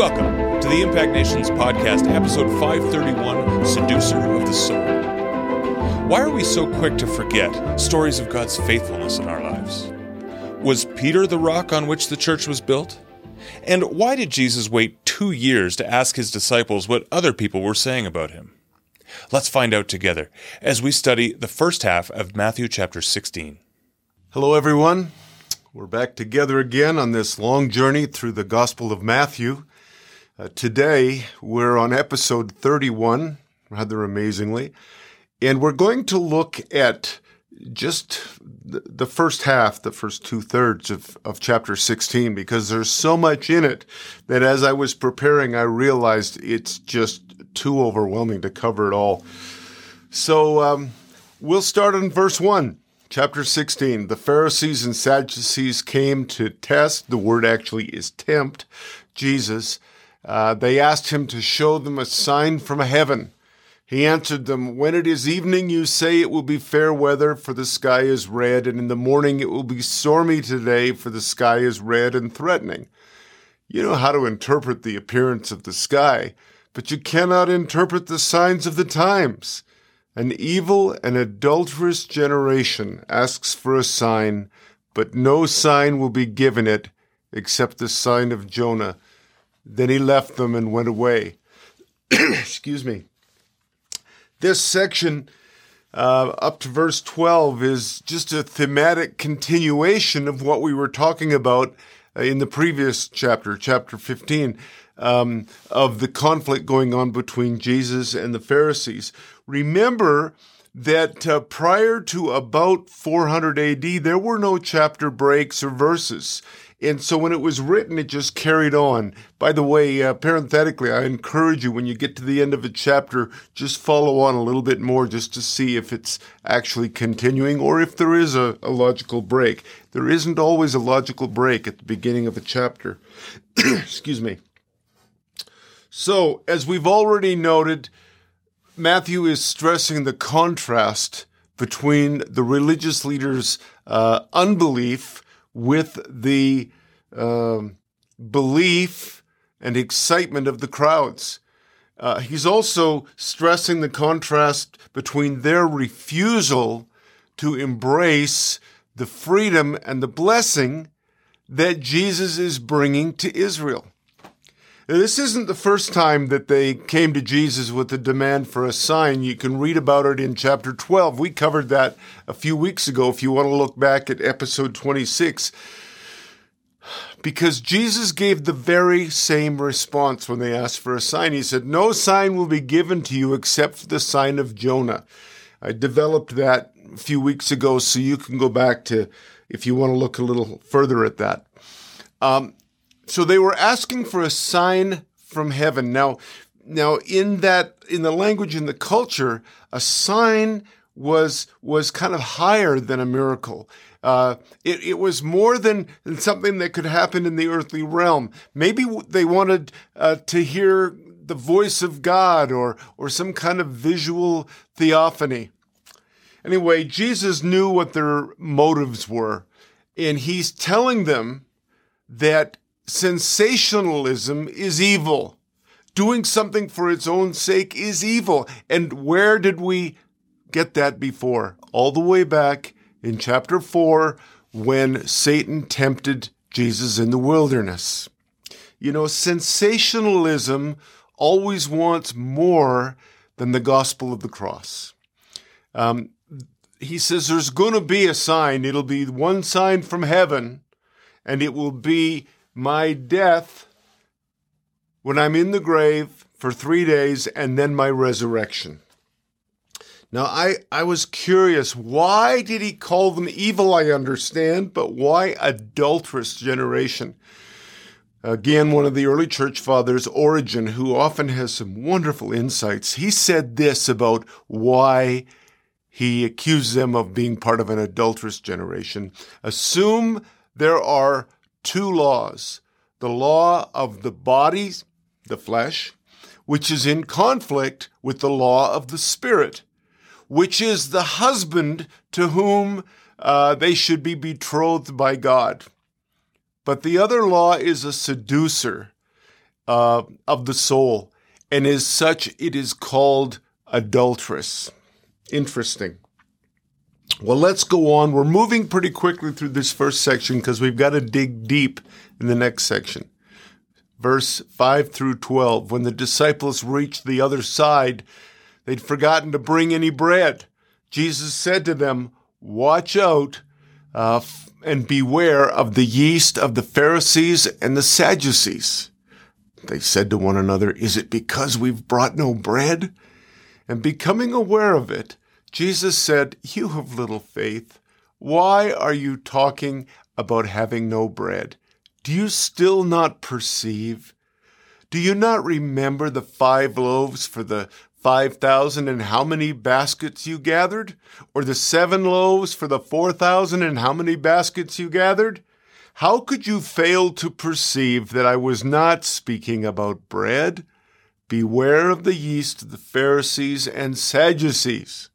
Welcome to the Impact Nations podcast, episode 531 Seducer of the Soul. Why are we so quick to forget stories of God's faithfulness in our lives? Was Peter the rock on which the church was built? And why did Jesus wait two years to ask his disciples what other people were saying about him? Let's find out together as we study the first half of Matthew chapter 16. Hello, everyone. We're back together again on this long journey through the Gospel of Matthew. Uh, today, we're on episode 31, rather amazingly, and we're going to look at just the first half, the first two thirds of, of chapter 16, because there's so much in it that as I was preparing, I realized it's just too overwhelming to cover it all. So um, we'll start on verse 1. Chapter 16 The Pharisees and Sadducees came to test, the word actually is tempt, Jesus uh, they asked him to show them a sign from heaven. He answered them, When it is evening, you say it will be fair weather, for the sky is red, and in the morning it will be stormy today, for the sky is red and threatening. You know how to interpret the appearance of the sky, but you cannot interpret the signs of the times. An evil and adulterous generation asks for a sign, but no sign will be given it except the sign of Jonah. Then he left them and went away. Excuse me. This section, uh, up to verse 12, is just a thematic continuation of what we were talking about uh, in the previous chapter, chapter 15, um, of the conflict going on between Jesus and the Pharisees. Remember that uh, prior to about 400 AD, there were no chapter breaks or verses. And so when it was written, it just carried on. By the way, uh, parenthetically, I encourage you when you get to the end of a chapter, just follow on a little bit more just to see if it's actually continuing or if there is a, a logical break. There isn't always a logical break at the beginning of a chapter. Excuse me. So, as we've already noted, Matthew is stressing the contrast between the religious leaders' uh, unbelief with the uh, belief and excitement of the crowds. Uh, he's also stressing the contrast between their refusal to embrace the freedom and the blessing that Jesus is bringing to Israel. This isn't the first time that they came to Jesus with a demand for a sign. You can read about it in chapter 12. We covered that a few weeks ago if you want to look back at episode 26. Because Jesus gave the very same response when they asked for a sign. He said, No sign will be given to you except the sign of Jonah. I developed that a few weeks ago, so you can go back to if you want to look a little further at that. Um, so they were asking for a sign from heaven. Now, now in that in the language in the culture, a sign was was kind of higher than a miracle. Uh, it, it was more than, than something that could happen in the earthly realm. Maybe they wanted uh, to hear the voice of God or or some kind of visual theophany. Anyway, Jesus knew what their motives were, and he's telling them that sensationalism is evil. Doing something for its own sake is evil. And where did we get that before? All the way back in chapter 4 when Satan tempted Jesus in the wilderness. You know, sensationalism always wants more than the gospel of the cross. Um, he says there's going to be a sign. It'll be one sign from heaven, and it will be my death when I'm in the grave for three days and then my resurrection. Now, I, I was curious, why did he call them evil? I understand, but why adulterous generation? Again, one of the early church fathers, Origen, who often has some wonderful insights, he said this about why he accused them of being part of an adulterous generation. Assume there are two laws the law of the body, the flesh, which is in conflict with the law of the spirit, which is the husband to whom uh, they should be betrothed by God. But the other law is a seducer. uh, of the soul, and as such, it is called adulteress. Interesting. Well, let's go on. We're moving pretty quickly through this first section because we've got to dig deep in the next section. Verse 5 through 12. When the disciples reached the other side, they'd forgotten to bring any bread. Jesus said to them, Watch out uh, and beware of the yeast of the Pharisees and the Sadducees. They said to one another, Is it because we've brought no bread? And becoming aware of it, Jesus said, You have little faith. Why are you talking about having no bread? Do you still not perceive? Do you not remember the five loaves for the five thousand and how many baskets you gathered? Or the seven loaves for the four thousand and how many baskets you gathered? How could you fail to perceive that I was not speaking about bread? Beware of the yeast of the Pharisees and Sadducees.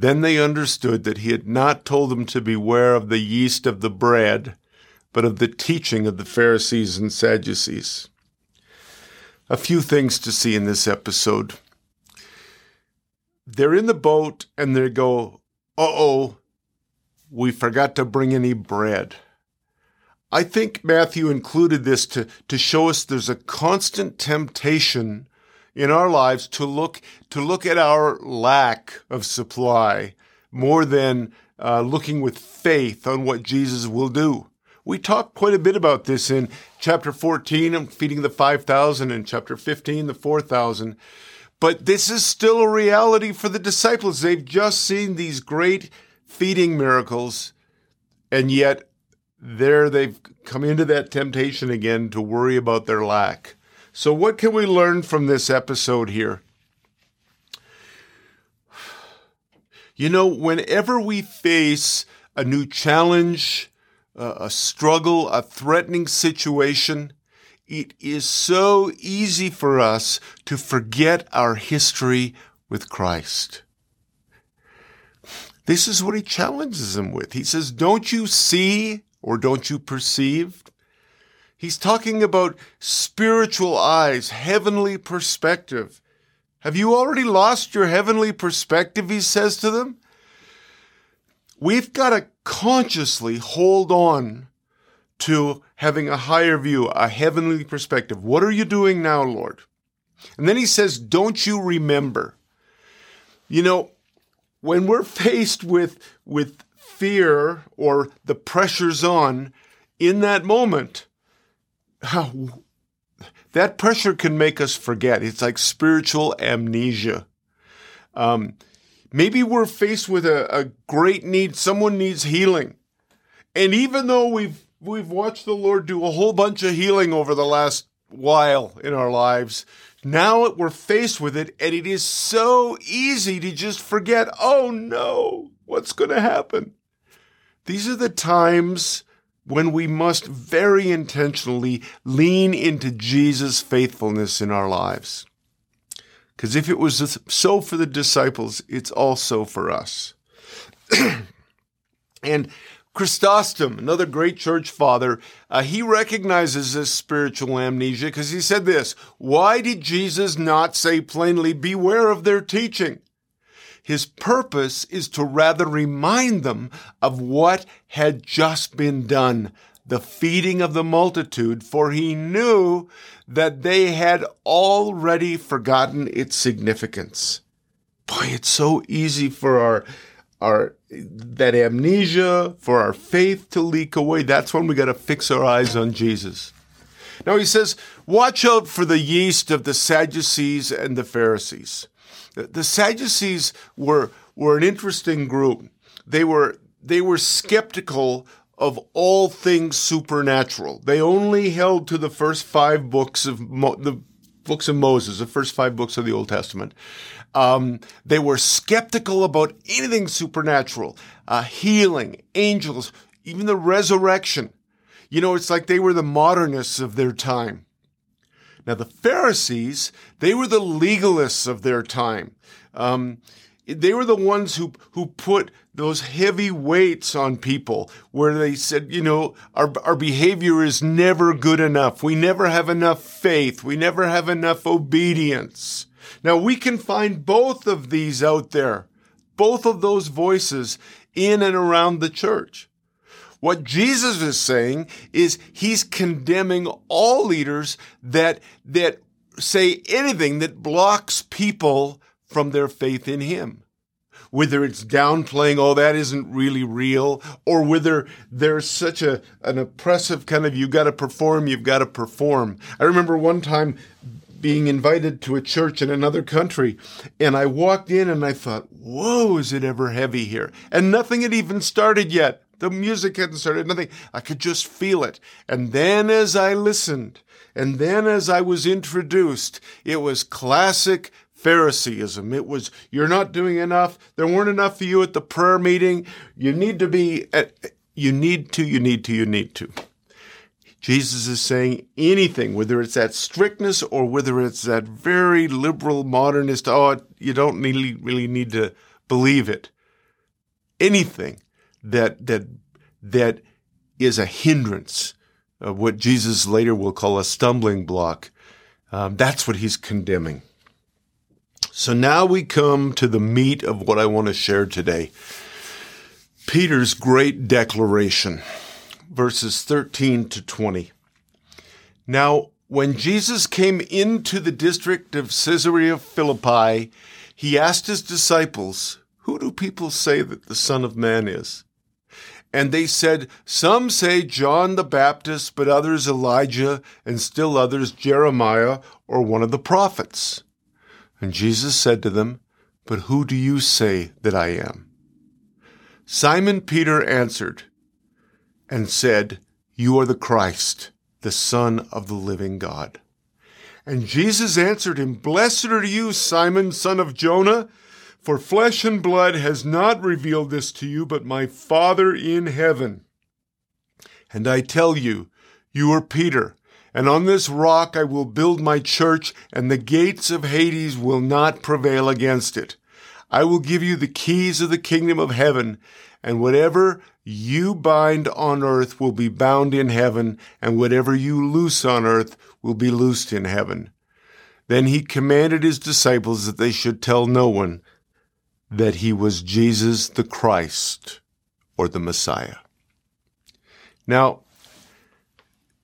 Then they understood that he had not told them to beware of the yeast of the bread, but of the teaching of the Pharisees and Sadducees. A few things to see in this episode. They're in the boat and they go, uh oh, we forgot to bring any bread. I think Matthew included this to, to show us there's a constant temptation in our lives to look to look at our lack of supply more than uh, looking with faith on what Jesus will do. We talked quite a bit about this in chapter 14, feeding the 5,000, and chapter 15, the 4,000. But this is still a reality for the disciples. They've just seen these great feeding miracles, and yet there they've come into that temptation again to worry about their lack. So, what can we learn from this episode here? You know, whenever we face a new challenge, a struggle, a threatening situation, it is so easy for us to forget our history with Christ. This is what he challenges them with. He says, Don't you see or don't you perceive? He's talking about spiritual eyes, heavenly perspective. Have you already lost your heavenly perspective? He says to them. We've got to consciously hold on to having a higher view, a heavenly perspective. What are you doing now, Lord? And then he says, Don't you remember? You know, when we're faced with, with fear or the pressures on in that moment, that pressure can make us forget. It's like spiritual amnesia. Um, maybe we're faced with a, a great need. Someone needs healing. And even though we've we've watched the Lord do a whole bunch of healing over the last while in our lives, now we're faced with it, and it is so easy to just forget, oh no, what's going to happen? These are the times when we must very intentionally lean into Jesus' faithfulness in our lives. Because if it was so for the disciples, it's also for us. and Chrysostom, another great church father, uh, he recognizes this spiritual amnesia because he said this Why did Jesus not say plainly, Beware of their teaching? His purpose is to rather remind them of what had just been done, the feeding of the multitude, for he knew that they had already forgotten its significance. Boy, it's so easy for our our that amnesia, for our faith to leak away. That's when we got to fix our eyes on Jesus. Now he says, watch out for the yeast of the Sadducees and the Pharisees. The Sadducees were were an interesting group. They were they were skeptical of all things supernatural. They only held to the first five books of Mo- the books of Moses, the first five books of the Old Testament. Um, they were skeptical about anything supernatural, uh, healing, angels, even the resurrection. You know, it's like they were the modernists of their time. Now, the Pharisees, they were the legalists of their time. Um, they were the ones who who put those heavy weights on people where they said, you know, our our behavior is never good enough. We never have enough faith. We never have enough obedience. Now we can find both of these out there. Both of those voices in and around the church. What Jesus is saying is he's condemning all leaders that that say anything that blocks people from their faith in him. Whether it's downplaying, oh, that isn't really real, or whether there's such a, an oppressive kind of, you got to perform, you've got to perform. I remember one time being invited to a church in another country, and I walked in and I thought, whoa, is it ever heavy here? And nothing had even started yet. The music hadn't started, nothing. I could just feel it. And then as I listened, and then as I was introduced, it was classic Phariseeism. It was, you're not doing enough. There weren't enough for you at the prayer meeting. You need to be, at, you need to, you need to, you need to. Jesus is saying anything, whether it's that strictness or whether it's that very liberal modernist, oh, you don't really, really need to believe it. Anything that, that, that is a hindrance of what Jesus later will call a stumbling block, um, that's what he's condemning. So now we come to the meat of what I want to share today. Peter's great declaration, verses 13 to 20. Now, when Jesus came into the district of Caesarea Philippi, he asked his disciples, Who do people say that the Son of Man is? And they said, Some say John the Baptist, but others Elijah, and still others Jeremiah or one of the prophets. And Jesus said to them, But who do you say that I am? Simon Peter answered and said, You are the Christ, the Son of the living God. And Jesus answered him, Blessed are you, Simon, son of Jonah, for flesh and blood has not revealed this to you, but my Father in heaven. And I tell you, you are Peter and on this rock I will build my church, and the gates of Hades will not prevail against it. I will give you the keys of the kingdom of heaven, and whatever you bind on earth will be bound in heaven, and whatever you loose on earth will be loosed in heaven. Then he commanded his disciples that they should tell no one that he was Jesus the Christ or the Messiah. Now,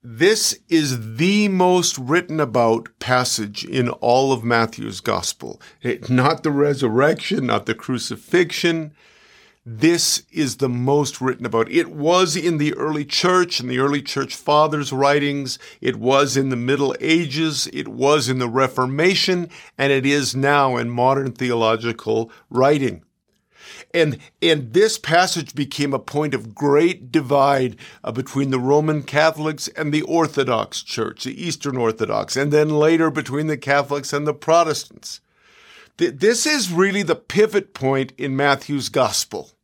this is the most written about passage in all of Matthew's gospel. It, not the resurrection, not the crucifixion. This is the most written about. It was in the early church, in the early church fathers' writings. It was in the Middle Ages. It was in the Reformation. And it is now in modern theological writing. And, and this passage became a point of great divide uh, between the Roman Catholics and the Orthodox Church, the Eastern Orthodox, and then later between the Catholics and the Protestants. Th- this is really the pivot point in Matthew's gospel.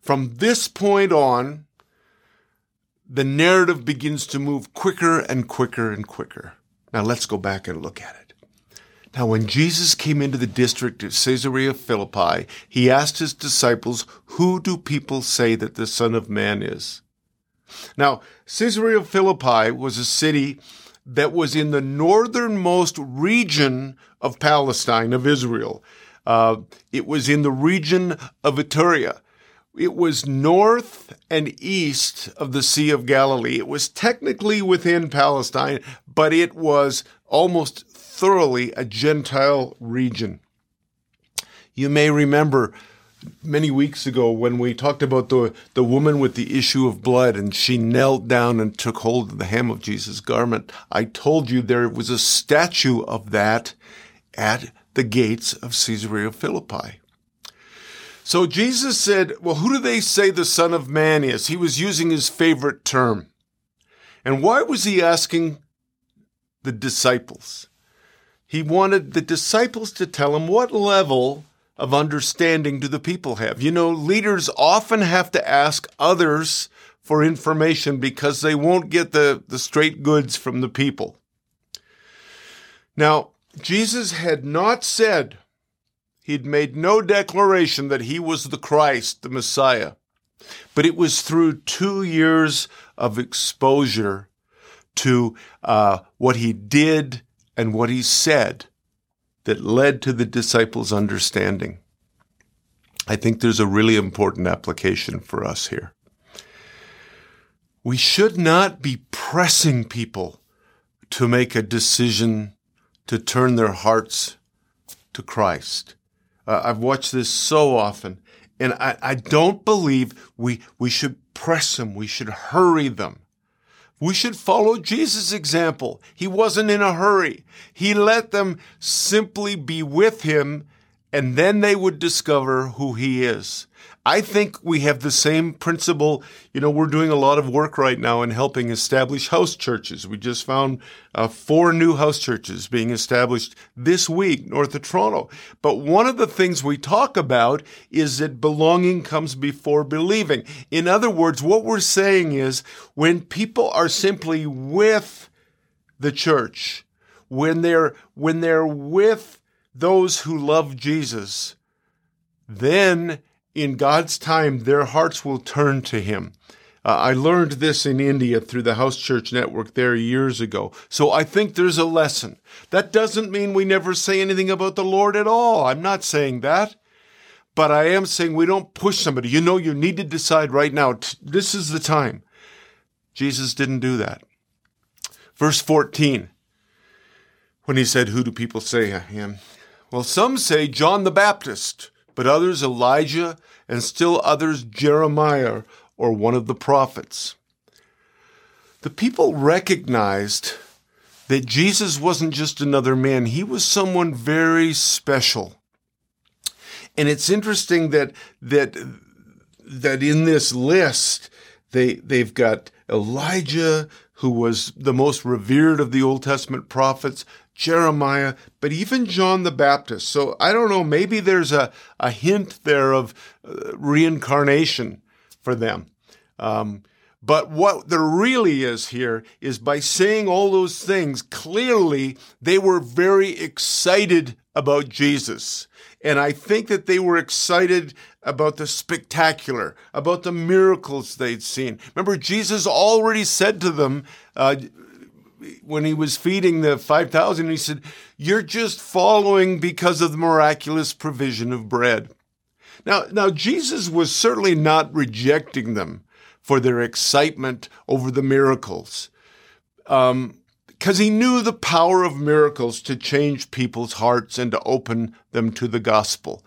From this point on, the narrative begins to move quicker and quicker and quicker. Now let's go back and look at it. Now, when Jesus came into the district of Caesarea Philippi, he asked his disciples, Who do people say that the Son of Man is? Now, Caesarea Philippi was a city that was in the northernmost region of Palestine, of Israel. Uh, it was in the region of Iturea. It was north and east of the Sea of Galilee. It was technically within Palestine, but it was almost thoroughly a Gentile region. You may remember many weeks ago when we talked about the, the woman with the issue of blood and she knelt down and took hold of the hem of Jesus' garment. I told you there was a statue of that at the gates of Caesarea Philippi. So Jesus said, Well, who do they say the Son of Man is? He was using his favorite term. And why was he asking the disciples? He wanted the disciples to tell him what level of understanding do the people have. You know, leaders often have to ask others for information because they won't get the, the straight goods from the people. Now, Jesus had not said, He'd made no declaration that he was the Christ, the Messiah. But it was through two years of exposure to uh, what he did and what he said that led to the disciples' understanding. I think there's a really important application for us here. We should not be pressing people to make a decision to turn their hearts to Christ. Uh, I've watched this so often, and I, I don't believe we, we should press them. We should hurry them. We should follow Jesus' example. He wasn't in a hurry. He let them simply be with him, and then they would discover who he is. I think we have the same principle. You know, we're doing a lot of work right now in helping establish house churches. We just found uh, four new house churches being established this week north of Toronto. But one of the things we talk about is that belonging comes before believing. In other words, what we're saying is when people are simply with the church, when they're when they're with those who love Jesus, then in God's time, their hearts will turn to Him. Uh, I learned this in India through the House Church Network there years ago. So I think there's a lesson. That doesn't mean we never say anything about the Lord at all. I'm not saying that. But I am saying we don't push somebody. You know, you need to decide right now. This is the time. Jesus didn't do that. Verse 14, when he said, Who do people say I am? Well, some say John the Baptist but others Elijah, and still others Jeremiah or one of the prophets. The people recognized that Jesus wasn't just another man, he was someone very special. And it's interesting that that that in this list they they've got Elijah who was the most revered of the Old Testament prophets, Jeremiah, but even John the Baptist. So I don't know, maybe there's a, a hint there of uh, reincarnation for them. Um, but what there really is here is by saying all those things, clearly they were very excited about Jesus. And I think that they were excited about the spectacular, about the miracles they'd seen. Remember, Jesus already said to them, uh, when he was feeding the 5,000, he said, You're just following because of the miraculous provision of bread. Now, now, Jesus was certainly not rejecting them for their excitement over the miracles, because um, he knew the power of miracles to change people's hearts and to open them to the gospel.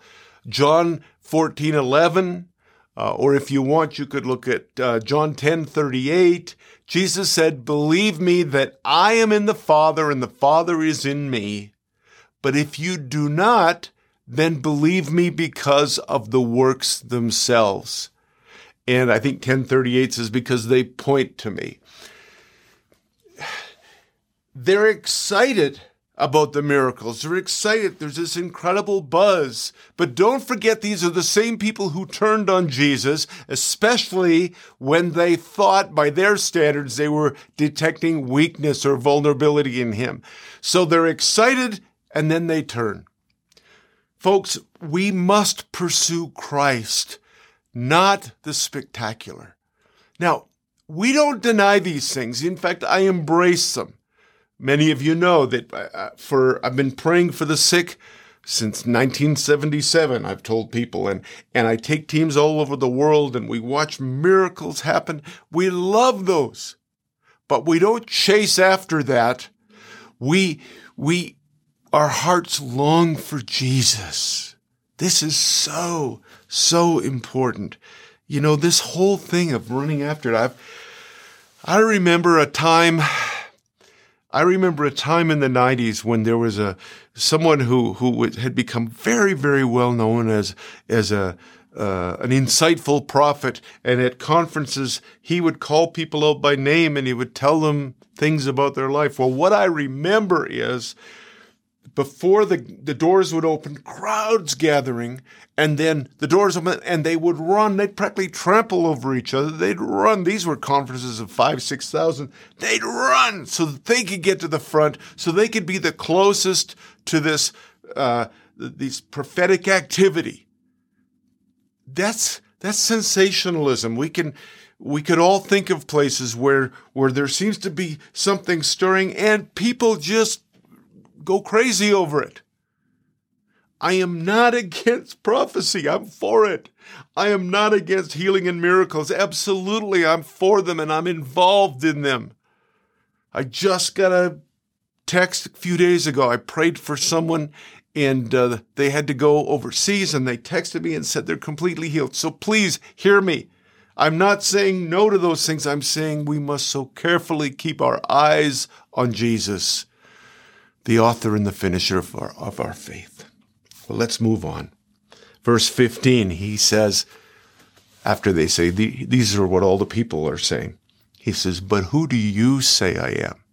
John 14 11, uh, or if you want, you could look at uh, John 10 38. Jesus said, Believe me that I am in the Father and the Father is in me. But if you do not, then believe me because of the works themselves. And I think 1038 says, because they point to me. They're excited about the miracles. They're excited. There's this incredible buzz. But don't forget, these are the same people who turned on Jesus, especially when they thought by their standards they were detecting weakness or vulnerability in him. So they're excited and then they turn. Folks, we must pursue Christ, not the spectacular. Now, we don't deny these things. In fact, I embrace them. Many of you know that uh, uh, for I've been praying for the sick since 1977 I've told people and and I take teams all over the world and we watch miracles happen. We love those. But we don't chase after that. We we our hearts long for Jesus. This is so so important. You know, this whole thing of running after it. I've I remember a time I remember a time in the 90s when there was a someone who who had become very very well known as as a uh, an insightful prophet, and at conferences he would call people out by name and he would tell them things about their life. Well, what I remember is before the, the doors would open, crowds gathering, and then the doors open and they would run. They'd practically trample over each other. They'd run. These were conferences of five, six thousand. They'd run so that they could get to the front, so they could be the closest to this uh, these prophetic activity. That's that's sensationalism. We can we could all think of places where where there seems to be something stirring and people just go crazy over it. I am not against prophecy. I'm for it. I am not against healing and miracles. Absolutely, I'm for them and I'm involved in them. I just got a text a few days ago. I prayed for someone and uh, they had to go overseas and they texted me and said they're completely healed. So please hear me. I'm not saying no to those things. I'm saying we must so carefully keep our eyes on Jesus, the author and the finisher of our, of our faith. Well, let's move on. Verse 15, he says, after they say, these are what all the people are saying, he says, But who do you say I am?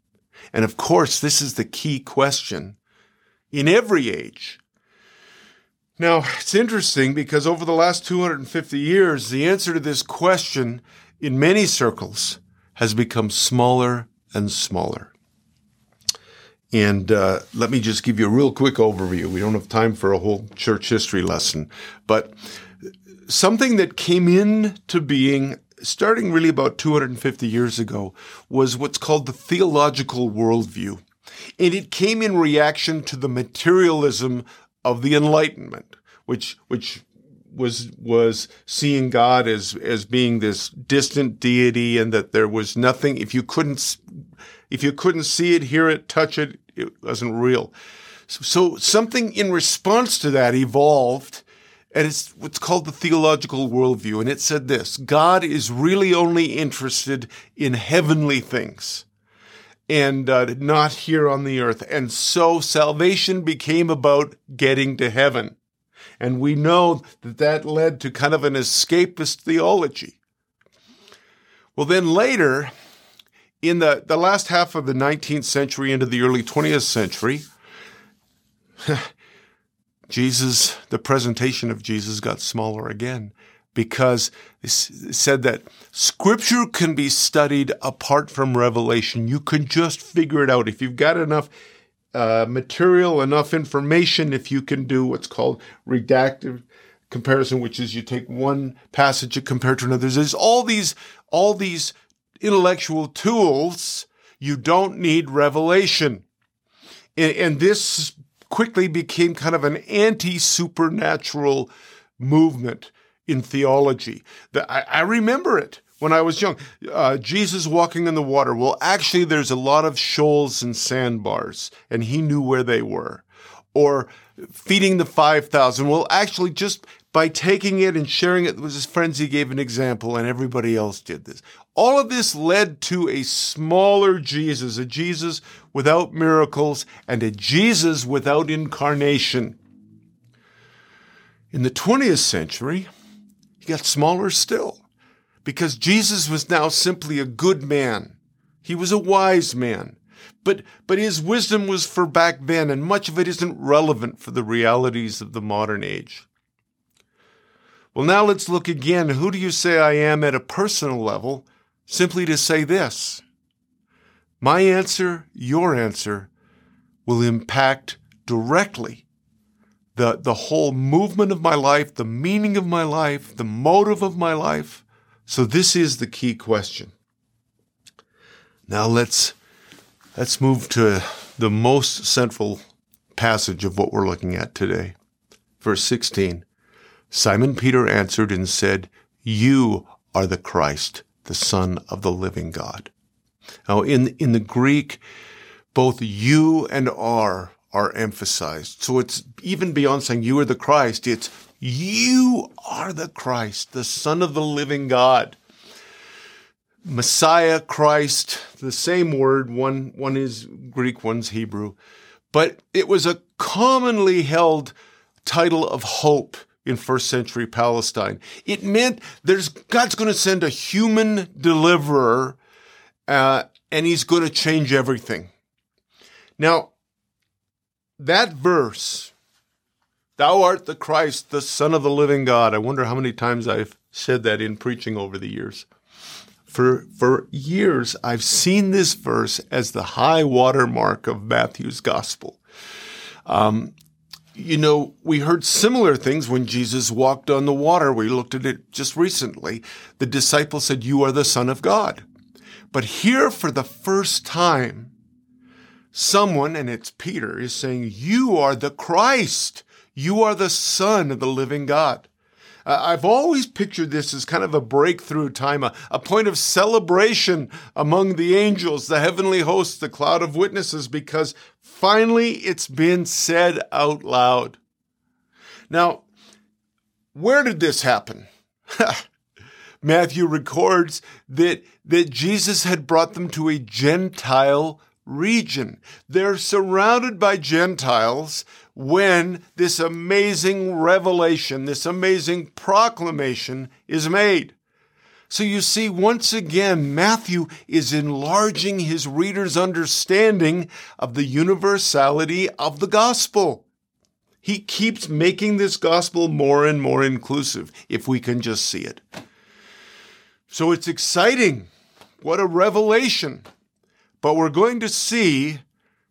And of course, this is the key question in every age. Now, it's interesting because over the last 250 years, the answer to this question in many circles has become smaller and smaller. And uh, let me just give you a real quick overview. We don't have time for a whole church history lesson, but something that came into being starting really about 250 years ago was what's called the theological worldview. And it came in reaction to the materialism of the Enlightenment, which, which was was seeing God as as being this distant deity and that there was nothing if you couldn't if you couldn't see it, hear it, touch it, it wasn't real. So, so something in response to that evolved, and it's what's called the theological worldview. And it said this God is really only interested in heavenly things and uh, not here on the earth. And so salvation became about getting to heaven. And we know that that led to kind of an escapist theology. Well, then later, in the, the last half of the 19th century into the early 20th century, Jesus, the presentation of Jesus got smaller again because it said that scripture can be studied apart from revelation. You can just figure it out. If you've got enough uh, material, enough information, if you can do what's called redactive comparison, which is you take one passage and compare it to another. There's all these, all these intellectual tools, you don't need revelation. And, and this quickly became kind of an anti supernatural movement in theology. I, I, remember it when I was young. Uh, Jesus walking in the water. Well, actually, there's a lot of shoals and sandbars, and he knew where they were. Or feeding the 5,000. Well, actually, just by taking it and sharing it with his friends, he gave an example, and everybody else did this. All of this led to a smaller Jesus, a Jesus without miracles, and a Jesus without incarnation. In the 20th century, he got smaller still because Jesus was now simply a good man. He was a wise man. But, but his wisdom was for back then, and much of it isn't relevant for the realities of the modern age. Well, now let's look again. Who do you say I am at a personal level? Simply to say this My answer, your answer, will impact directly the, the whole movement of my life, the meaning of my life, the motive of my life. So this is the key question. Now let's let's move to the most central passage of what we're looking at today. Verse 16. Simon Peter answered and said, You are the Christ, the Son of the living God. Now, in, in the Greek, both you and are are emphasized. So it's even beyond saying you are the Christ, it's you are the Christ, the Son of the living God. Messiah, Christ, the same word, one, one is Greek, one's Hebrew, but it was a commonly held title of hope in first century Palestine. It meant there's God's going to send a human deliverer, uh, and He's going to change everything. Now, that verse, "Thou art the Christ, the Son of the living God." I wonder how many times I've said that in preaching over the years. For for years, I've seen this verse as the high watermark of Matthew's gospel. Um, you know, we heard similar things when Jesus walked on the water. We looked at it just recently. The disciples said, You are the Son of God. But here, for the first time, someone, and it's Peter, is saying, You are the Christ. You are the Son of the living God. I've always pictured this as kind of a breakthrough time, a, a point of celebration among the angels, the heavenly hosts, the cloud of witnesses, because finally it's been said out loud. Now, where did this happen? Matthew records that, that Jesus had brought them to a Gentile region. They're surrounded by Gentiles when this amazing revelation, this amazing proclamation is made. So you see, once again, Matthew is enlarging his reader's understanding of the universality of the gospel. He keeps making this gospel more and more inclusive, if we can just see it. So it's exciting. What a revelation. But we're going to see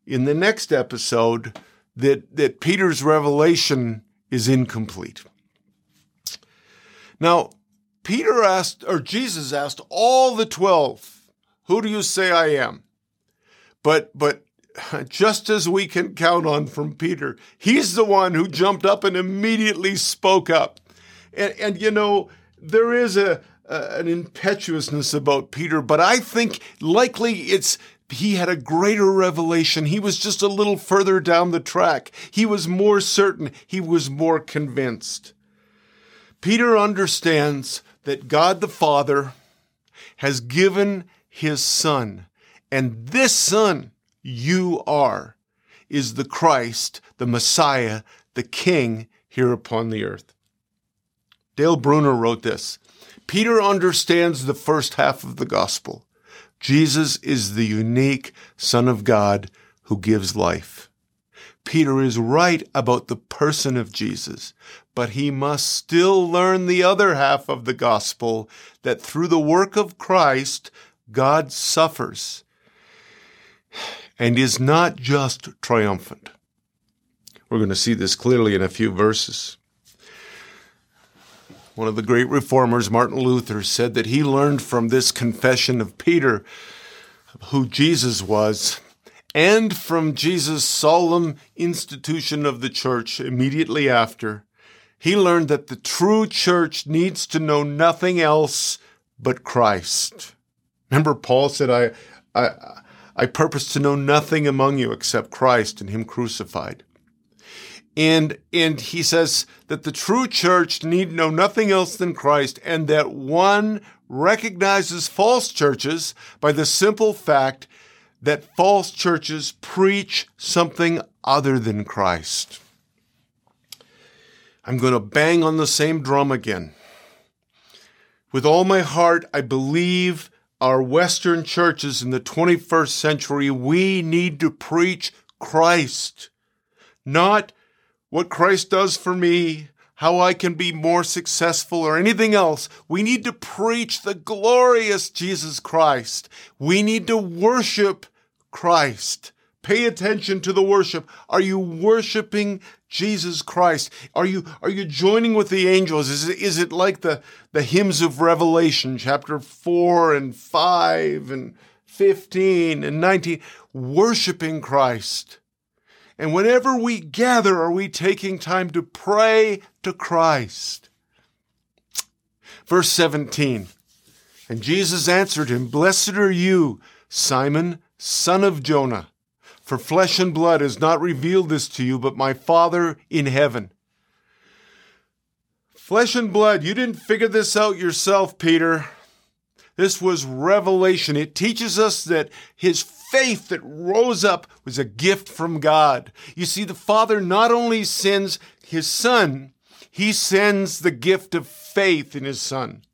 in the next episode that, that Peter's revelation is incomplete. Now, Peter asked, or Jesus asked all the 12, Who do you say I am? But, but just as we can count on from Peter, he's the one who jumped up and immediately spoke up. And, and you know, there is a, an impetuousness about Peter, but I think likely it's he had a greater revelation. He was just a little further down the track. He was more certain. He was more convinced. Peter understands that God the Father has given his Son, and this Son you are, is the Christ, the Messiah, the King here upon the earth. Dale Bruner wrote this Peter understands the first half of the gospel. Jesus is the unique Son of God who gives life. Peter is right about the person of Jesus, but he must still learn the other half of the gospel that through the work of Christ, God suffers and is not just triumphant. We're going to see this clearly in a few verses. One of the great reformers, Martin Luther, said that he learned from this confession of Peter who Jesus was and from Jesus' solemn institution of the church immediately after. He learned that the true church needs to know nothing else but Christ. Remember, Paul said, I, I, I purpose to know nothing among you except Christ and Him crucified. And, and he says that the true church need know nothing else than Christ and that one recognizes false churches by the simple fact that false churches preach something other than Christ. I'm going to bang on the same drum again. With all my heart, I believe our Western churches in the 21st century, we need to preach Christ, not what Christ does for me, how I can be more successful, or anything else. We need to preach the glorious Jesus Christ. We need to worship Christ. Pay attention to the worship. Are you worshiping Jesus Christ? Are you are you joining with the angels? Is it, is it like the the hymns of Revelation, chapter 4 and 5 and 15 and 19, worshiping Christ? And whenever we gather, are we taking time to pray to Christ? Verse 17 And Jesus answered him, Blessed are you, Simon, son of Jonah, for flesh and blood has not revealed this to you, but my Father in heaven. Flesh and blood, you didn't figure this out yourself, Peter. This was revelation. It teaches us that his faith that rose up was a gift from God. You see, the Father not only sends his Son, he sends the gift of faith in his Son.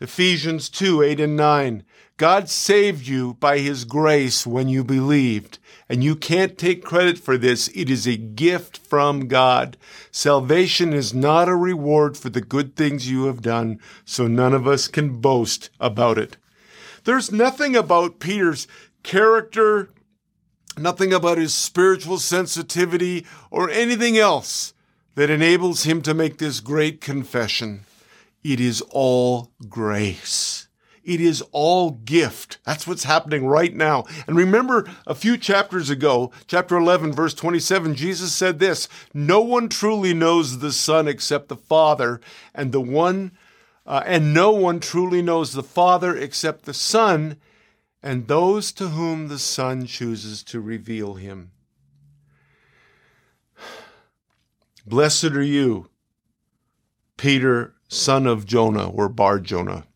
Ephesians 2 8 and 9. God saved you by his grace when you believed, and you can't take credit for this. It is a gift from God. Salvation is not a reward for the good things you have done, so none of us can boast about it. There's nothing about Peter's character nothing about his spiritual sensitivity or anything else that enables him to make this great confession. It is all grace. It is all gift. That's what's happening right now. And remember a few chapters ago, chapter 11, verse 27, Jesus said this No one truly knows the Son except the Father, and the one uh, and no one truly knows the Father except the Son, and those to whom the Son chooses to reveal him. Blessed are you, Peter, son of Jonah, or Bar Jonah.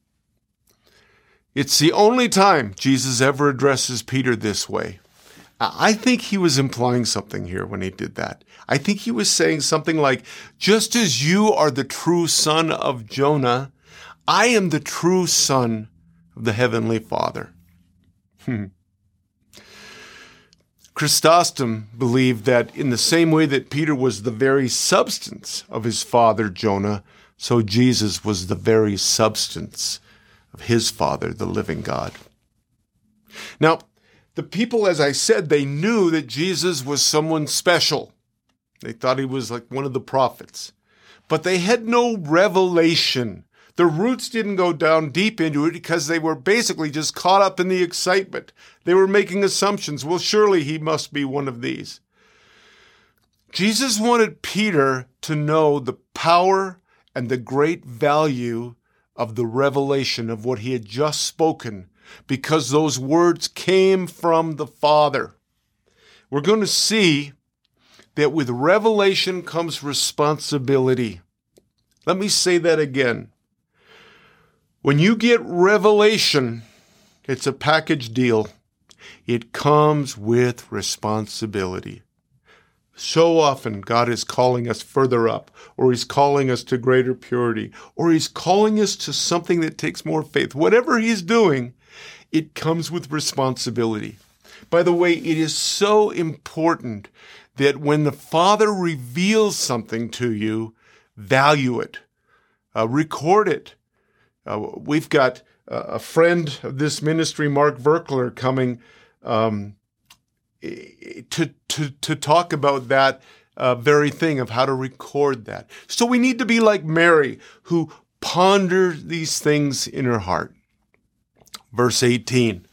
It's the only time Jesus ever addresses Peter this way. I think he was implying something here when he did that. I think he was saying something like, just as you are the true son of Jonah, I am the true son of the heavenly Father. Hmm. Chrysostom believed that in the same way that Peter was the very substance of his father Jonah, so Jesus was the very substance of his father, the living God. Now, the people, as I said, they knew that Jesus was someone special. They thought he was like one of the prophets. But they had no revelation the roots didn't go down deep into it because they were basically just caught up in the excitement. They were making assumptions. Well, surely he must be one of these. Jesus wanted Peter to know the power and the great value of the revelation of what he had just spoken because those words came from the Father. We're going to see that with revelation comes responsibility. Let me say that again. When you get revelation, it's a package deal. It comes with responsibility. So often, God is calling us further up, or He's calling us to greater purity, or He's calling us to something that takes more faith. Whatever He's doing, it comes with responsibility. By the way, it is so important that when the Father reveals something to you, value it, uh, record it, uh, we've got uh, a friend of this ministry, Mark Virkler, coming um, to, to, to talk about that uh, very thing of how to record that. So we need to be like Mary, who pondered these things in her heart. Verse 18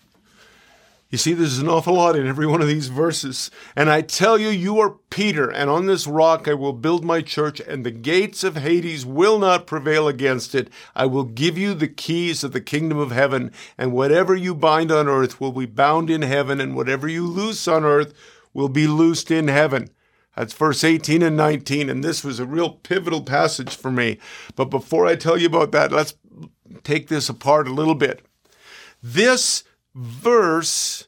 you see, there's an awful lot in every one of these verses. And I tell you, you are Peter, and on this rock I will build my church, and the gates of Hades will not prevail against it. I will give you the keys of the kingdom of heaven, and whatever you bind on earth will be bound in heaven, and whatever you loose on earth will be loosed in heaven. That's verse 18 and 19, and this was a real pivotal passage for me. But before I tell you about that, let's take this apart a little bit. This verse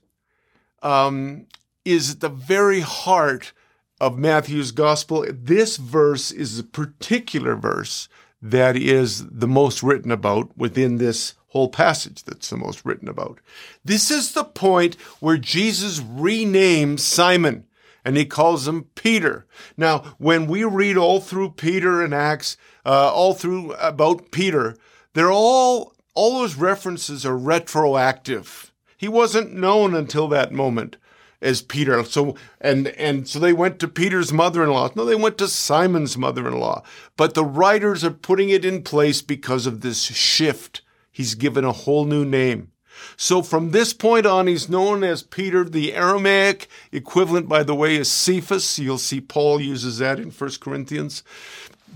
um, is at the very heart of Matthew's gospel. This verse is a particular verse that is the most written about within this whole passage that's the most written about. This is the point where Jesus renames Simon and he calls him Peter. Now, when we read all through Peter and Acts, uh, all through about Peter, they're all, all those references are retroactive. He wasn't known until that moment as Peter. So and and so they went to Peter's mother-in-law. No, they went to Simon's mother-in-law. But the writers are putting it in place because of this shift. He's given a whole new name. So from this point on, he's known as Peter. The Aramaic equivalent, by the way, is Cephas. You'll see Paul uses that in 1 Corinthians.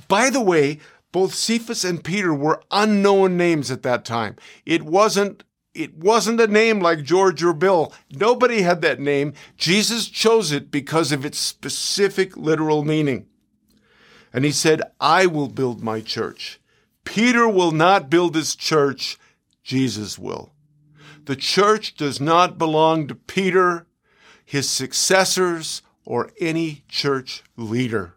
By the way, both Cephas and Peter were unknown names at that time. It wasn't it wasn't a name like George or Bill. Nobody had that name. Jesus chose it because of its specific literal meaning. And he said, I will build my church. Peter will not build his church, Jesus will. The church does not belong to Peter, his successors, or any church leader.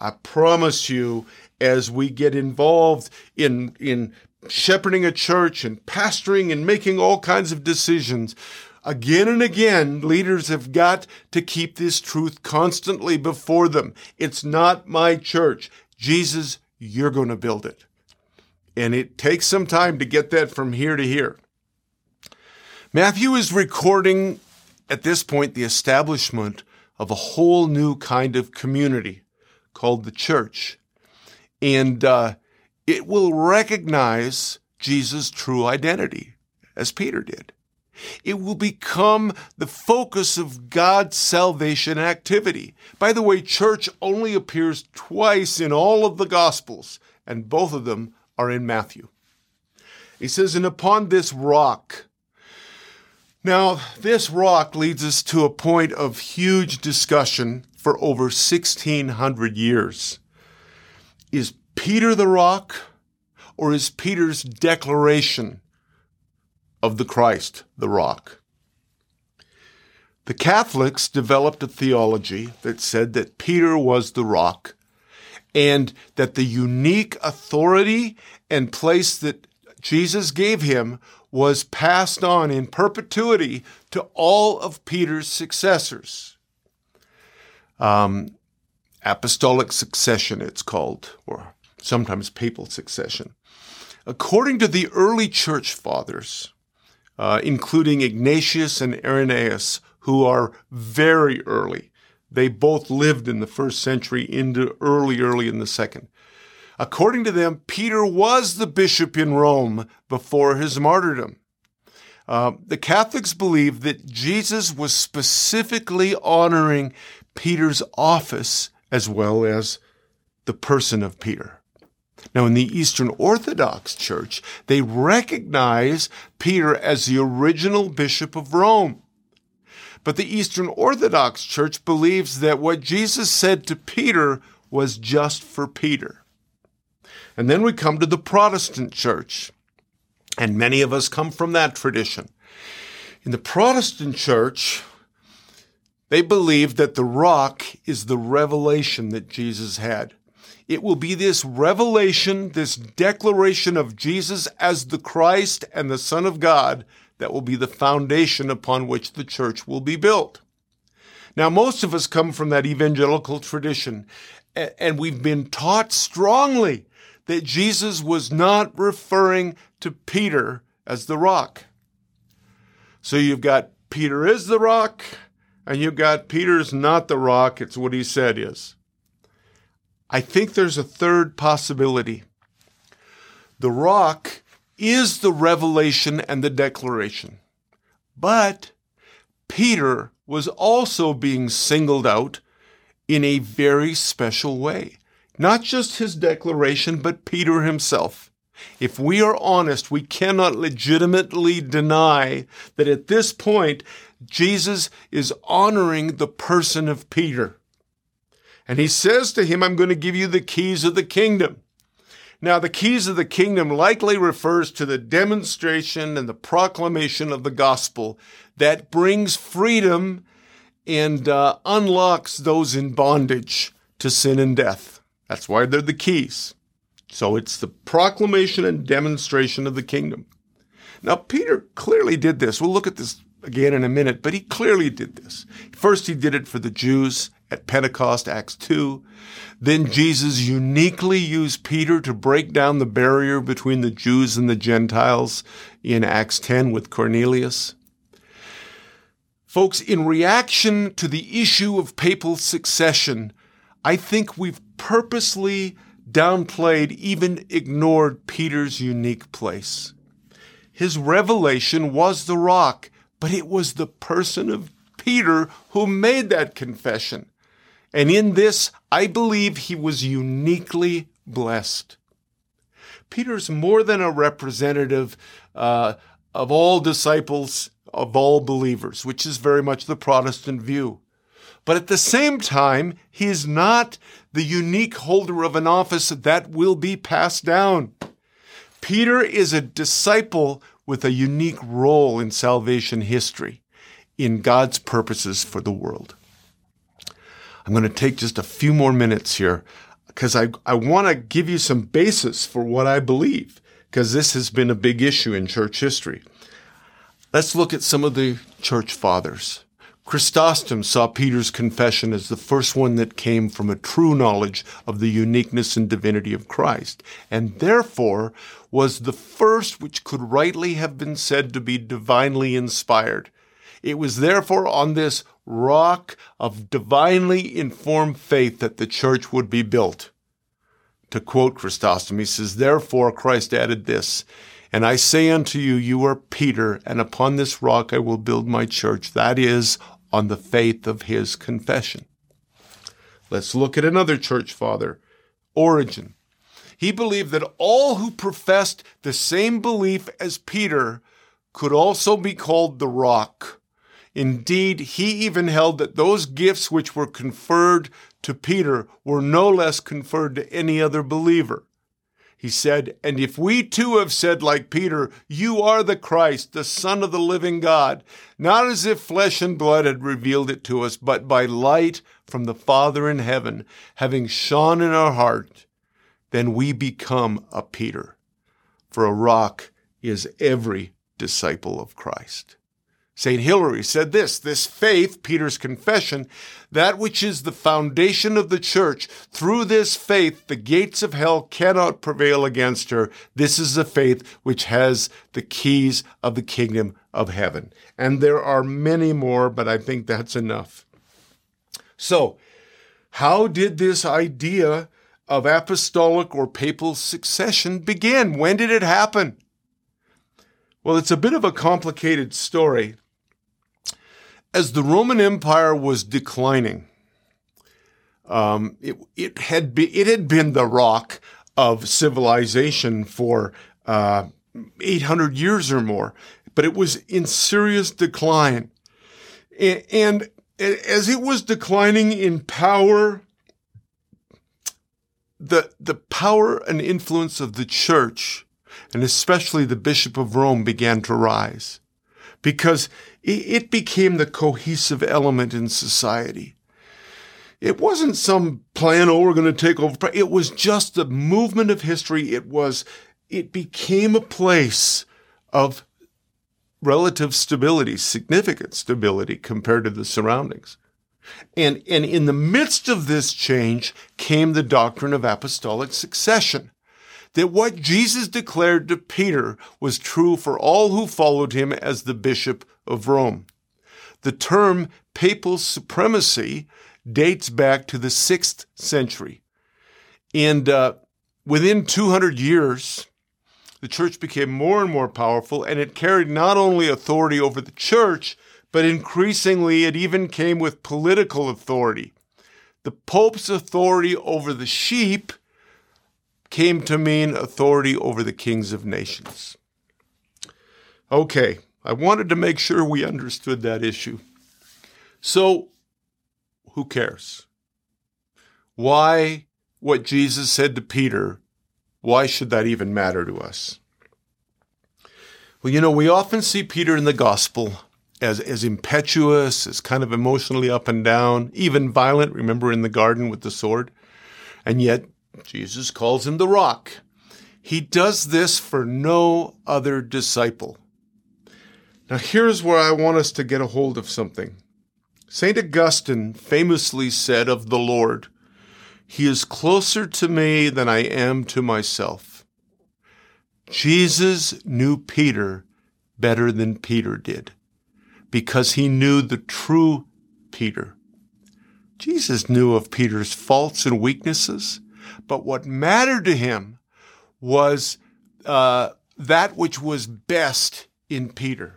I promise you, as we get involved in, in shepherding a church and pastoring and making all kinds of decisions. Again and again, leaders have got to keep this truth constantly before them. It's not my church. Jesus, you're going to build it. And it takes some time to get that from here to here. Matthew is recording at this point the establishment of a whole new kind of community called the church. And uh, it will recognize Jesus' true identity, as Peter did. It will become the focus of God's salvation activity. By the way, church only appears twice in all of the Gospels, and both of them are in Matthew. He says, And upon this rock, now, this rock leads us to a point of huge discussion for over 1600 years. Is Peter the rock, or is Peter's declaration of the Christ the rock? The Catholics developed a theology that said that Peter was the rock and that the unique authority and place that Jesus gave him was passed on in perpetuity to all of Peter's successors. Um, apostolic succession, it's called, or sometimes papal succession. According to the early church fathers, uh, including Ignatius and Irenaeus, who are very early, they both lived in the first century into early, early in the second. According to them, Peter was the bishop in Rome before his martyrdom. Uh, the Catholics believe that Jesus was specifically honoring Peter's office as well as the person of Peter. Now, in the Eastern Orthodox Church, they recognize Peter as the original bishop of Rome. But the Eastern Orthodox Church believes that what Jesus said to Peter was just for Peter. And then we come to the Protestant church. And many of us come from that tradition. In the Protestant church, they believe that the rock is the revelation that Jesus had. It will be this revelation, this declaration of Jesus as the Christ and the Son of God that will be the foundation upon which the church will be built. Now, most of us come from that evangelical tradition, and we've been taught strongly that Jesus was not referring to Peter as the rock. So you've got Peter is the rock, and you've got Peter's not the rock, it's what he said is. I think there's a third possibility. The rock is the revelation and the declaration. But Peter was also being singled out in a very special way. Not just his declaration, but Peter himself. If we are honest, we cannot legitimately deny that at this point, Jesus is honoring the person of Peter. And he says to him, I'm going to give you the keys of the kingdom. Now, the keys of the kingdom likely refers to the demonstration and the proclamation of the gospel that brings freedom and uh, unlocks those in bondage to sin and death. That's why they're the keys. So it's the proclamation and demonstration of the kingdom. Now, Peter clearly did this. We'll look at this again in a minute, but he clearly did this. First, he did it for the Jews at Pentecost, Acts 2. Then Jesus uniquely used Peter to break down the barrier between the Jews and the Gentiles in Acts 10 with Cornelius. Folks, in reaction to the issue of papal succession, I think we've purposely downplayed, even ignored Peter's unique place. His revelation was the rock, but it was the person of Peter who made that confession. And in this, I believe he was uniquely blessed. Peter's more than a representative uh, of all disciples, of all believers, which is very much the Protestant view. But at the same time, he is not the unique holder of an office that will be passed down. Peter is a disciple with a unique role in salvation history, in God's purposes for the world. I'm going to take just a few more minutes here because I, I want to give you some basis for what I believe, because this has been a big issue in church history. Let's look at some of the church fathers. Chrysostom saw Peter's confession as the first one that came from a true knowledge of the uniqueness and divinity of Christ, and therefore was the first which could rightly have been said to be divinely inspired. It was therefore on this rock of divinely informed faith that the church would be built. To quote Chrysostom, he says, Therefore Christ added this, And I say unto you, you are Peter, and upon this rock I will build my church. That is, on the faith of his confession. Let's look at another church father, Origen. He believed that all who professed the same belief as Peter could also be called the rock. Indeed, he even held that those gifts which were conferred to Peter were no less conferred to any other believer. He said, And if we too have said, like Peter, You are the Christ, the Son of the living God, not as if flesh and blood had revealed it to us, but by light from the Father in heaven, having shone in our heart, then we become a Peter. For a rock is every disciple of Christ. St. Hilary said this this faith, Peter's confession, that which is the foundation of the church, through this faith the gates of hell cannot prevail against her. This is the faith which has the keys of the kingdom of heaven. And there are many more, but I think that's enough. So, how did this idea of apostolic or papal succession begin? When did it happen? Well, it's a bit of a complicated story as the Roman Empire was declining, um, it, it, had be, it had been the rock of civilization for uh, 800 years or more, but it was in serious decline. And, and as it was declining in power, the, the power and influence of the church, and especially the Bishop of Rome, began to rise because it became the cohesive element in society. It wasn't some plan, oh, we're going to take over. It was just the movement of history. It was, it became a place of relative stability, significant stability compared to the surroundings. And, and in the midst of this change came the doctrine of apostolic succession that what Jesus declared to Peter was true for all who followed him as the Bishop of Rome. The term papal supremacy dates back to the 6th century. And uh, within 200 years, the church became more and more powerful, and it carried not only authority over the church, but increasingly it even came with political authority. The Pope's authority over the sheep came to mean authority over the kings of nations. Okay, I wanted to make sure we understood that issue. So, who cares? Why what Jesus said to Peter, why should that even matter to us? Well, you know, we often see Peter in the gospel as, as impetuous, as kind of emotionally up and down, even violent. Remember in the garden with the sword? And yet, Jesus calls him the rock. He does this for no other disciple. Now, here's where I want us to get a hold of something. St. Augustine famously said of the Lord, He is closer to me than I am to myself. Jesus knew Peter better than Peter did because he knew the true Peter. Jesus knew of Peter's faults and weaknesses. But what mattered to him was uh, that which was best in Peter.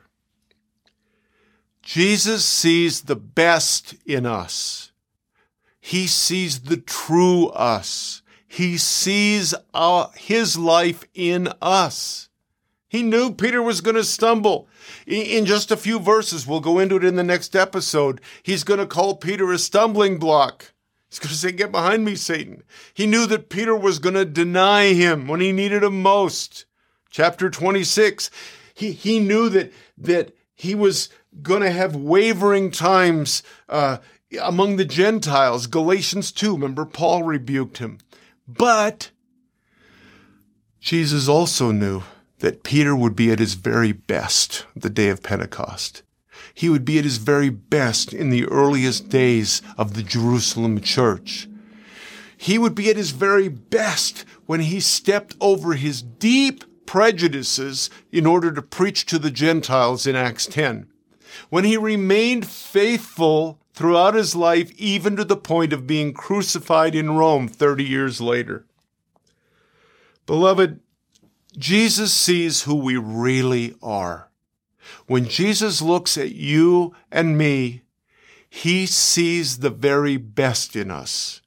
Jesus sees the best in us. He sees the true us. He sees our, his life in us. He knew Peter was going to stumble. In just a few verses, we'll go into it in the next episode. He's going to call Peter a stumbling block. He's going to say, Get behind me, Satan. He knew that Peter was going to deny him when he needed him most. Chapter 26. He, he knew that, that he was going to have wavering times uh, among the Gentiles. Galatians 2, remember, Paul rebuked him. But Jesus also knew that Peter would be at his very best the day of Pentecost. He would be at his very best in the earliest days of the Jerusalem church. He would be at his very best when he stepped over his deep prejudices in order to preach to the Gentiles in Acts 10. when he remained faithful throughout his life, even to the point of being crucified in Rome 30 years later. Beloved, Jesus sees who we really are. When Jesus looks at you and me, he sees the very best in us.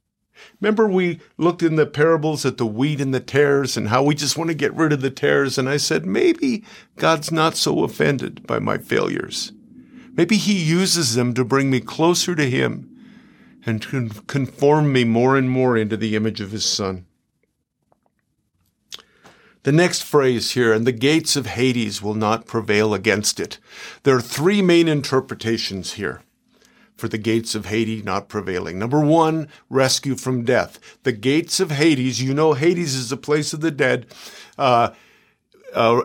Remember, we looked in the parables at the wheat and the tares and how we just want to get rid of the tares. And I said, maybe God's not so offended by my failures. Maybe He uses them to bring me closer to Him and to conform me more and more into the image of His Son. The next phrase here, and the gates of Hades will not prevail against it. There are three main interpretations here for the gates of Hades not prevailing. Number one, rescue from death. The gates of Hades, you know, Hades is the place of the dead. Uh, uh,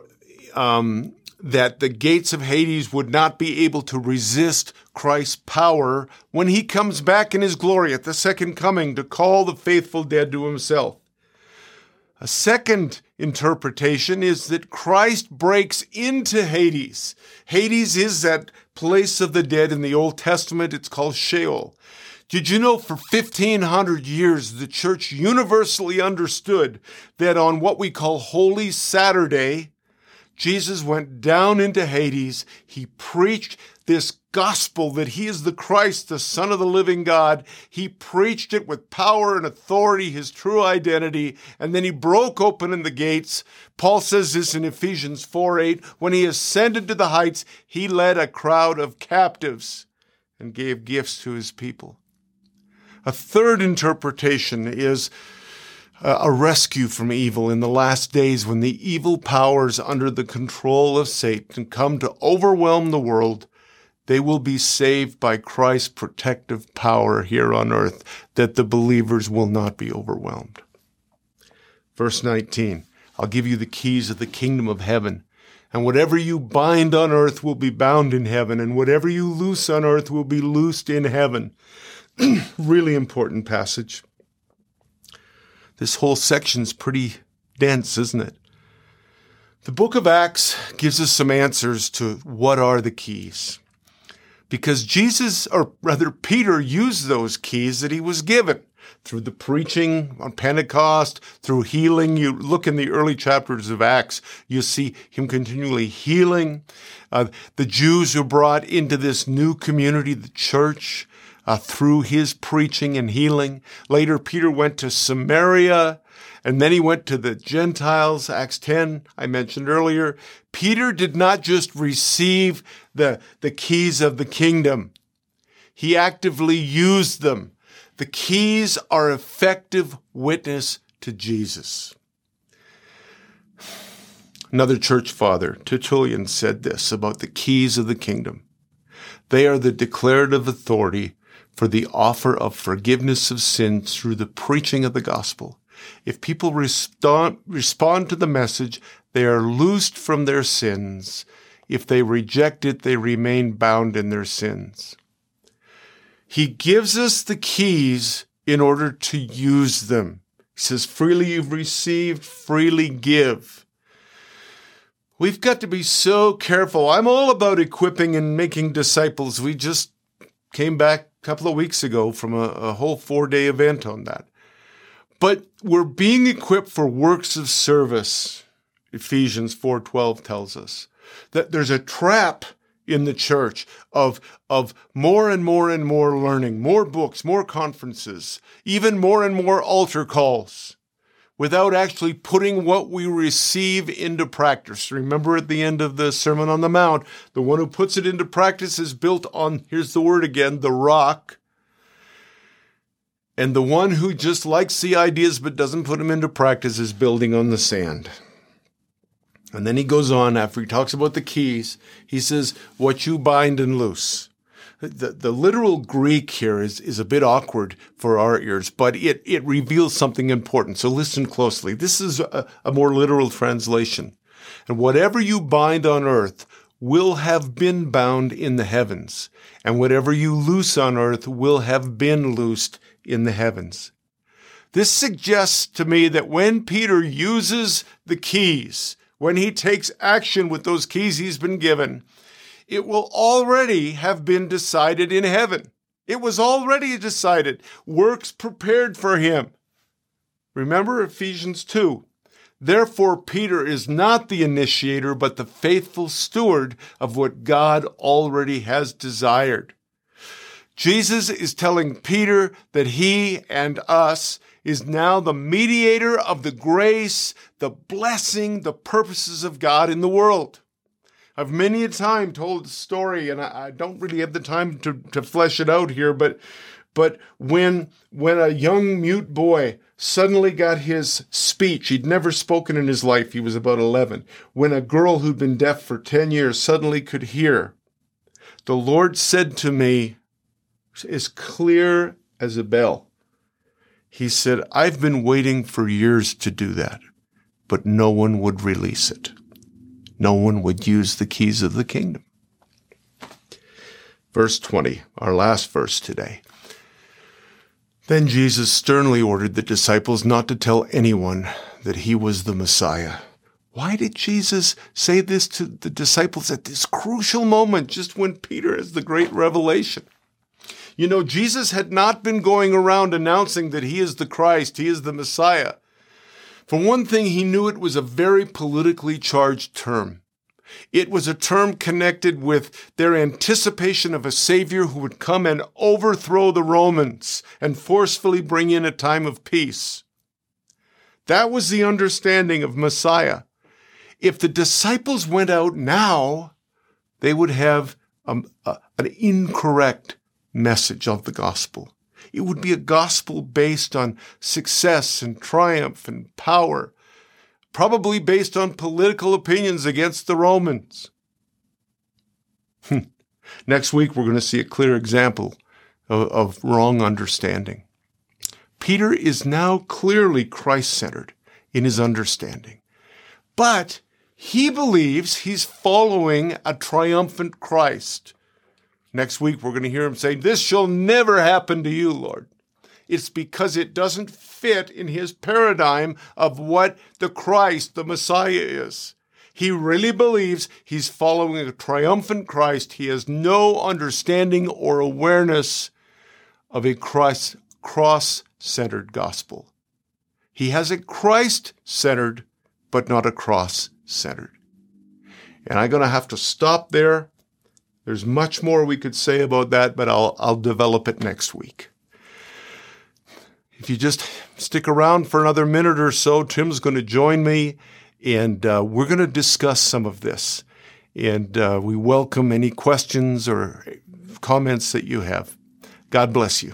um, that the gates of Hades would not be able to resist Christ's power when he comes back in his glory at the second coming to call the faithful dead to himself. A second interpretation is that Christ breaks into Hades. Hades is that place of the dead in the Old Testament. It's called Sheol. Did you know for 1500 years the church universally understood that on what we call Holy Saturday, Jesus went down into Hades. He preached this gospel that he is the Christ, the Son of the living God. He preached it with power and authority, his true identity, and then he broke open in the gates. Paul says this in Ephesians 4 8. When he ascended to the heights, he led a crowd of captives and gave gifts to his people. A third interpretation is a rescue from evil in the last days when the evil powers under the control of Satan come to overwhelm the world. They will be saved by Christ's protective power here on earth, that the believers will not be overwhelmed. Verse 19 I'll give you the keys of the kingdom of heaven. And whatever you bind on earth will be bound in heaven, and whatever you loose on earth will be loosed in heaven. really important passage. This whole section's pretty dense, isn't it? The book of Acts gives us some answers to what are the keys. Because Jesus, or rather Peter, used those keys that he was given through the preaching on Pentecost, through healing. You look in the early chapters of Acts, you see him continually healing. Uh, the Jews were brought into this new community, the church uh, through his preaching and healing. Later, Peter went to Samaria and then he went to the Gentiles, Acts 10, I mentioned earlier. Peter did not just receive the, the keys of the kingdom. He actively used them. The keys are effective witness to Jesus. Another church father, Tertullian, said this about the keys of the kingdom. They are the declarative authority for the offer of forgiveness of sins through the preaching of the gospel. If people respond, respond to the message, they are loosed from their sins. If they reject it, they remain bound in their sins. He gives us the keys in order to use them. He says, freely you've received, freely give. We've got to be so careful. I'm all about equipping and making disciples. We just came back a couple of weeks ago from a, a whole four day event on that. But we're being equipped for works of service. Ephesians 4:12 tells us that there's a trap in the church of, of more and more and more learning, more books, more conferences, even more and more altar calls without actually putting what we receive into practice. Remember at the end of the Sermon on the Mount, the one who puts it into practice is built on, here's the word again, the rock. And the one who just likes the ideas but doesn't put them into practice is building on the sand. And then he goes on after he talks about the keys. He says, What you bind and loose the, the literal Greek here is, is a bit awkward for our ears, but it, it reveals something important. So listen closely. This is a, a more literal translation. And whatever you bind on earth will have been bound in the heavens, and whatever you loose on earth will have been loosed in the heavens. This suggests to me that when Peter uses the keys, when he takes action with those keys he's been given, it will already have been decided in heaven. It was already decided. Works prepared for him. Remember Ephesians 2. Therefore, Peter is not the initiator, but the faithful steward of what God already has desired. Jesus is telling Peter that he and us is now the mediator of the grace, the blessing, the purposes of God in the world. I've many a time told the story, and I, don't really have the time to, to flesh it out here, but but when when a young mute boy suddenly got his speech. He'd never spoken in his life. He was about 11. When a girl who'd been deaf for 10 years suddenly could hear, the Lord said to me, as clear as a bell, He said, I've been waiting for years to do that, but no one would release it. No one would use the keys of the kingdom. Verse 20, our last verse today. Then Jesus sternly ordered the disciples not to tell anyone that he was the Messiah. Why did Jesus say this to the disciples at this crucial moment, just when Peter has the great revelation? You know, Jesus had not been going around announcing that he is the Christ, he is the Messiah. For one thing, he knew it was a very politically charged term. It was a term connected with their anticipation of a Savior who would come and overthrow the Romans and forcefully bring in a time of peace. That was the understanding of Messiah. If the disciples went out now, they would have a, a, an incorrect message of the gospel. It would be a gospel based on success and triumph and power probably based on political opinions against the Romans. Hmm. Next week, we're going to see a clear example of, of wrong understanding. Peter is now clearly Christ centered in his understanding, but he believes he's following a triumphant Christ. Next week, we're going to hear him say, This shall never happen to you, Lord. It's because it doesn't fit in his paradigm of what the Christ, the Messiah, is. He really believes he's following a triumphant Christ. He has no understanding or awareness of a cross centered gospel. He has a Christ centered, but not a cross centered. And I'm going to have to stop there. There's much more we could say about that, but I'll, I'll develop it next week. If you just stick around for another minute or so, Tim's going to join me and uh, we're going to discuss some of this. And uh, we welcome any questions or comments that you have. God bless you.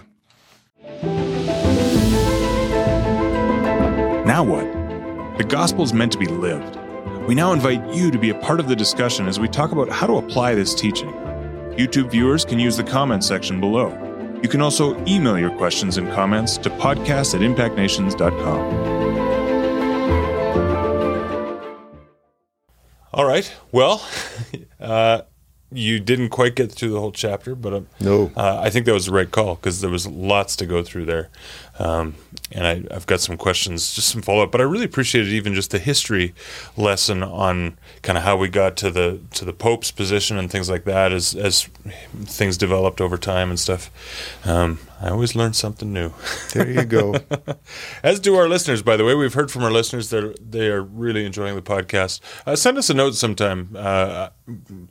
Now what? The gospel is meant to be lived. We now invite you to be a part of the discussion as we talk about how to apply this teaching. YouTube viewers can use the comment section below. You can also email your questions and comments to podcast at impactnations.com. All right. Well, uh, you didn't quite get through the whole chapter, but um, no, uh, I think that was the right call because there was lots to go through there. Um, and I, have got some questions, just some follow up. But I really appreciated even just the history lesson on kind of how we got to the to the Pope's position and things like that as as things developed over time and stuff. Um, I always learn something new. There you go. as do our listeners, by the way. We've heard from our listeners that they are really enjoying the podcast. Uh, send us a note sometime. Uh,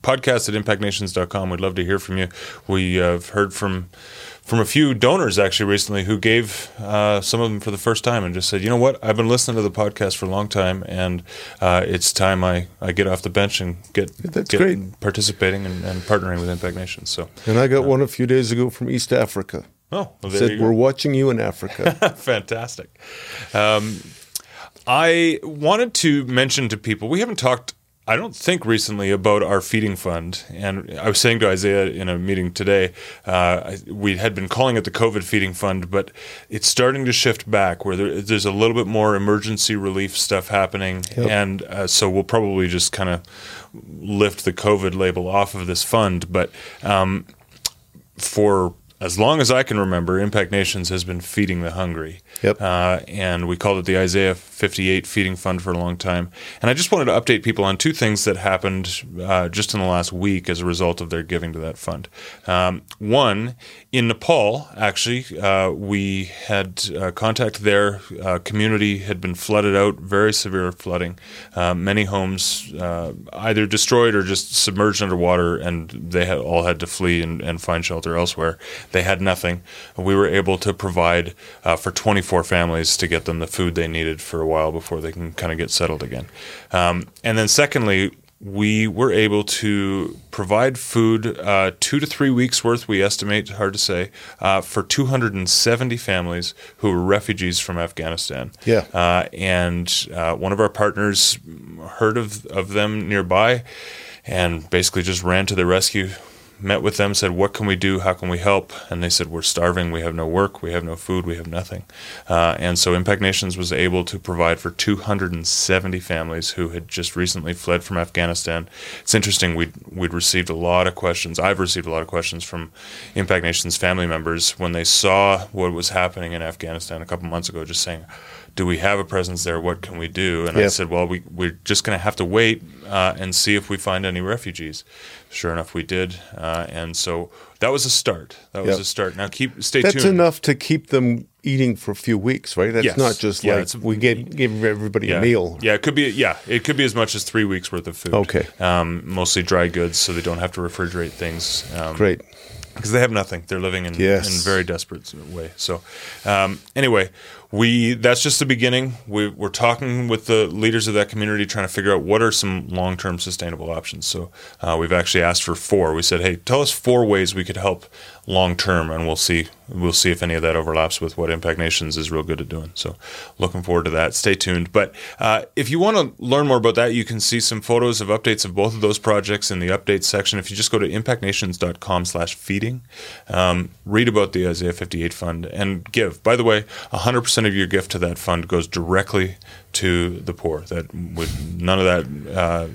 podcast at impactnations.com. We'd love to hear from you. We have heard from from a few donors actually recently who gave uh, some of them for the first time and just said, you know what, I've been listening to the podcast for a long time, and uh, it's time I, I get off the bench and get That's get great. participating and, and, partnering with Impact Nation. So, and I got uh, one a few days ago from East Africa. Oh, well, said we're watching you in Africa. Fantastic. Um, I wanted to mention to people we haven't talked I don't think recently about our feeding fund. And I was saying to Isaiah in a meeting today, uh, we had been calling it the COVID feeding fund, but it's starting to shift back where there, there's a little bit more emergency relief stuff happening. Yep. And uh, so we'll probably just kind of lift the COVID label off of this fund. But um, for as long as I can remember, Impact Nations has been feeding the hungry. Yep. Uh, and we called it the Isaiah 58 Feeding Fund for a long time. And I just wanted to update people on two things that happened uh, just in the last week as a result of their giving to that fund. Um, one, in Nepal, actually, uh, we had uh, contact there. Uh, community had been flooded out, very severe flooding. Uh, many homes either destroyed or just submerged underwater, and they had all had to flee and, and find shelter elsewhere. They had nothing. We were able to provide for 24 families to get them the food they needed for a while before they can kind of get settled again. Um, and then, secondly, we were able to provide food uh, two to three weeks worth, we estimate, hard to say, uh, for 270 families who were refugees from Afghanistan. Yeah. Uh, and uh, one of our partners heard of, of them nearby and basically just ran to the rescue met with them, said, What can we do? How can we help? And they said, We're starving. We have no work. We have no food. We have nothing. Uh, and so Impact Nations was able to provide for 270 families who had just recently fled from Afghanistan. It's interesting. We'd, we'd received a lot of questions. I've received a lot of questions from Impact Nations family members when they saw what was happening in Afghanistan a couple months ago, just saying, do we have a presence there? What can we do? And yep. I said, well, we, we're just going to have to wait uh, and see if we find any refugees. Sure enough, we did. Uh, and so that was a start. That was a start. Now keep stay That's tuned. That's enough to keep them eating for a few weeks, right? That's yes. not just yeah, like we gave, give everybody yeah. a meal. Yeah, it could be. Yeah, it could be as much as three weeks worth of food. Okay. Um, mostly dry goods, so they don't have to refrigerate things. Um, Great because they have nothing. They're living in yes. in very desperate way. So, um, anyway, we that's just the beginning. We, we're talking with the leaders of that community, trying to figure out what are some long term sustainable options. So, uh, we've actually asked for four. We said, hey, tell us four ways we could help long term, and we'll see we'll see if any of that overlaps with what Impact Nations is real good at doing. So, looking forward to that. Stay tuned. But uh, if you want to learn more about that, you can see some photos of updates of both of those projects in the updates section. If you just go to impactnations.com/feeding, um, read about the Isaiah 58 Fund and give. By the way, 100% of your gift to that fund goes directly to the poor. That would none of that uh,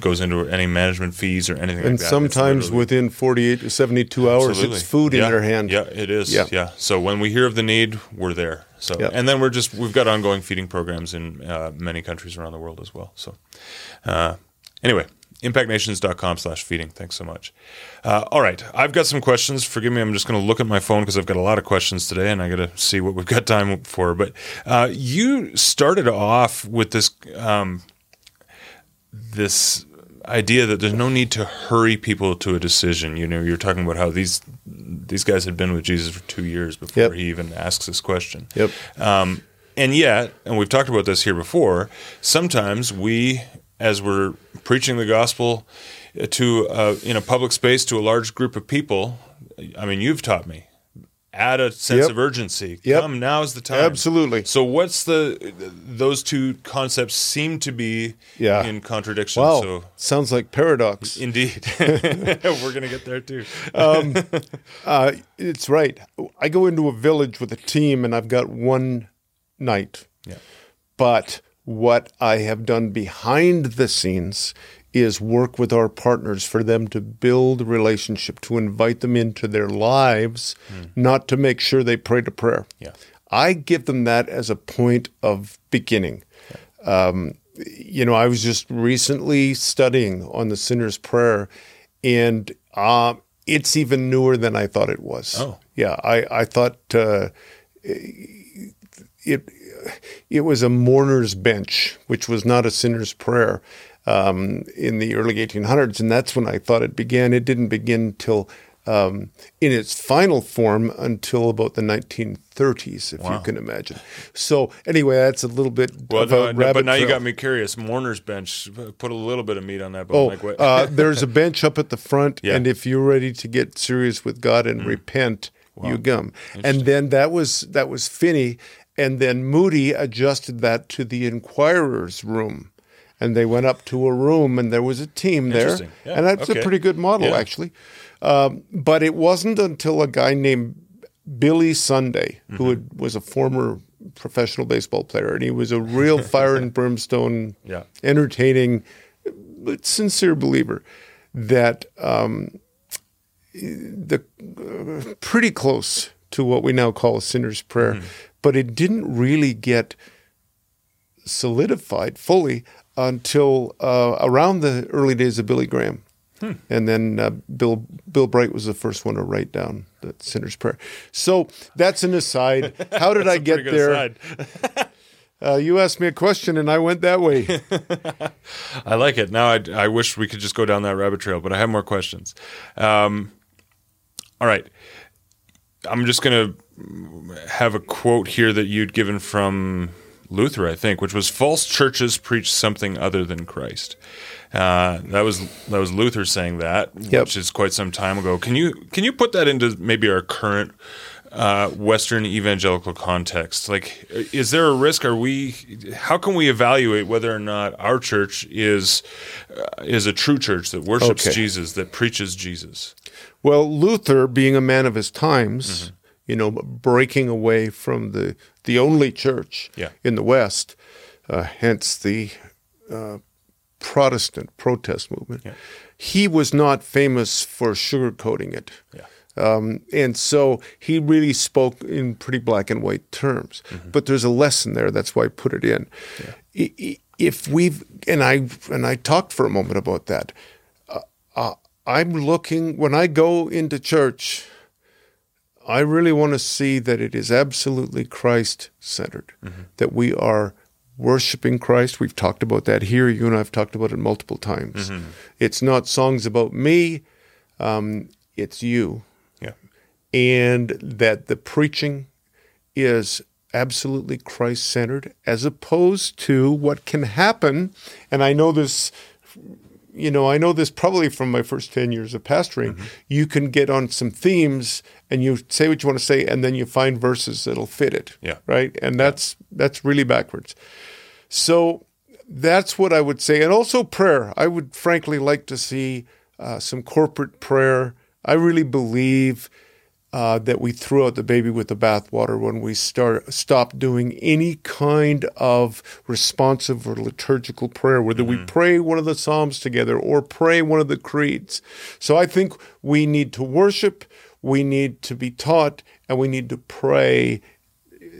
goes into any management fees or anything. And like that. sometimes within 48 to 72 hours, Absolutely. it's food yeah. in their hand. Yeah, it is. Yeah. yeah. So when we hear of the need, we're there. So yeah. and then we're just we've got ongoing feeding programs in uh, many countries around the world as well. So uh, anyway, impactnations.com slash feeding. Thanks so much. Uh, all right. I've got some questions. Forgive me. I'm just going to look at my phone because I've got a lot of questions today and I got to see what we've got time for. But uh, you started off with this, um, this idea that there's no need to hurry people to a decision. You know, you're talking about how these, these guys had been with Jesus for two years before yep. he even asks this question. Yep. Um, and yet, and we've talked about this here before, sometimes we as we're preaching the gospel to uh, in a public space to a large group of people. I mean, you've taught me. Add a sense yep. of urgency. Yep. Come, is the time. Absolutely. So, what's the? Those two concepts seem to be yeah. in contradiction. Wow. So, sounds like paradox. Indeed, we're going to get there too. um, uh, it's right. I go into a village with a team, and I've got one night. Yeah. But what I have done behind the scenes is work with our partners for them to build a relationship, to invite them into their lives, mm. not to make sure they pray to prayer. Yeah. I give them that as a point of beginning. Yeah. Um, you know, I was just recently studying on the sinner's prayer, and uh, it's even newer than I thought it was. Oh, yeah. I I thought uh, it it was a mourner's bench, which was not a sinner's prayer um, in the early 1800s, and that's when I thought it began. It didn't begin till um, in its final form until about the 1930s, if wow. you can imagine. So anyway, that's a little bit well, no, But now trail. you got me curious. Mourner's bench. Put a little bit of meat on that bone. Oh, like what? uh, there's a bench up at the front, Yeah. and if you're ready to get serious with God and repent, you come. And then that was that was Finney, and then Moody adjusted that to the Inquirer's room. And they went up to a room, and there was a team there. Yeah, and that's okay. a pretty good model, Yeah. actually. Um, but it wasn't until a guy named Billy Sunday, Mm-hmm. who had, was a former professional baseball player, and he was a real fire and brimstone, Yeah. entertaining, but sincere believer, that um, the uh, pretty close to what we now call a sinner's prayer, but it didn't really get solidified fully until uh, around the early days of Billy Graham. And then uh, Bill Bill Bright was the first one to write down the sinner's prayer. So that's an aside. How did I get there? Uh, you asked me a question, and I went that way. I like it. Now I, I wish we could just go down that rabbit trail, but I have more questions. Um, all right. I'm just going to have a quote here that you'd given from Luther, I think, which was false churches preach something other than Christ. Uh, that was that was Luther saying that, Yep. which is quite some time ago. Can you can you put that into maybe our current uh, Western evangelical context? Like, is there a risk? Are we? How can we evaluate whether or not our church is uh, is a true church that worships Okay. Jesus, that preaches Jesus? Well, Luther, being a man of his times, you know, breaking away from the the only church Yeah. in the West, uh, hence the uh, Protestant protest movement. He was not famous for sugarcoating it. Yeah. Um, and so he really spoke in pretty black and white terms. But there's a lesson there. That's why I put it in. I- If we've and I and I talked for a moment about that. Uh, uh, I'm looking when I go into church. I really want to see that it is absolutely Christ centered. That we are worshiping Christ. We've talked about that here. You and I have talked about it multiple times. It's not songs about me. Um, it's you Yeah. and that the preaching is absolutely Christ centered as opposed to what can happen. And I know this, you know, I know this probably from my first 10 years of pastoring. You can get on some themes and you say what you want to say, and then you find verses that'll fit it. Yeah. Right. And that's, that's really backwards. So that's what I would say. And also prayer. I would frankly like to see uh, some corporate prayer. I really believe uh, that we threw out the baby with the bathwater when we start stop doing any kind of responsive or liturgical prayer, whether we pray one of the psalms together or pray one of the creeds. So I think we need to worship, we need to be taught, and we need to pray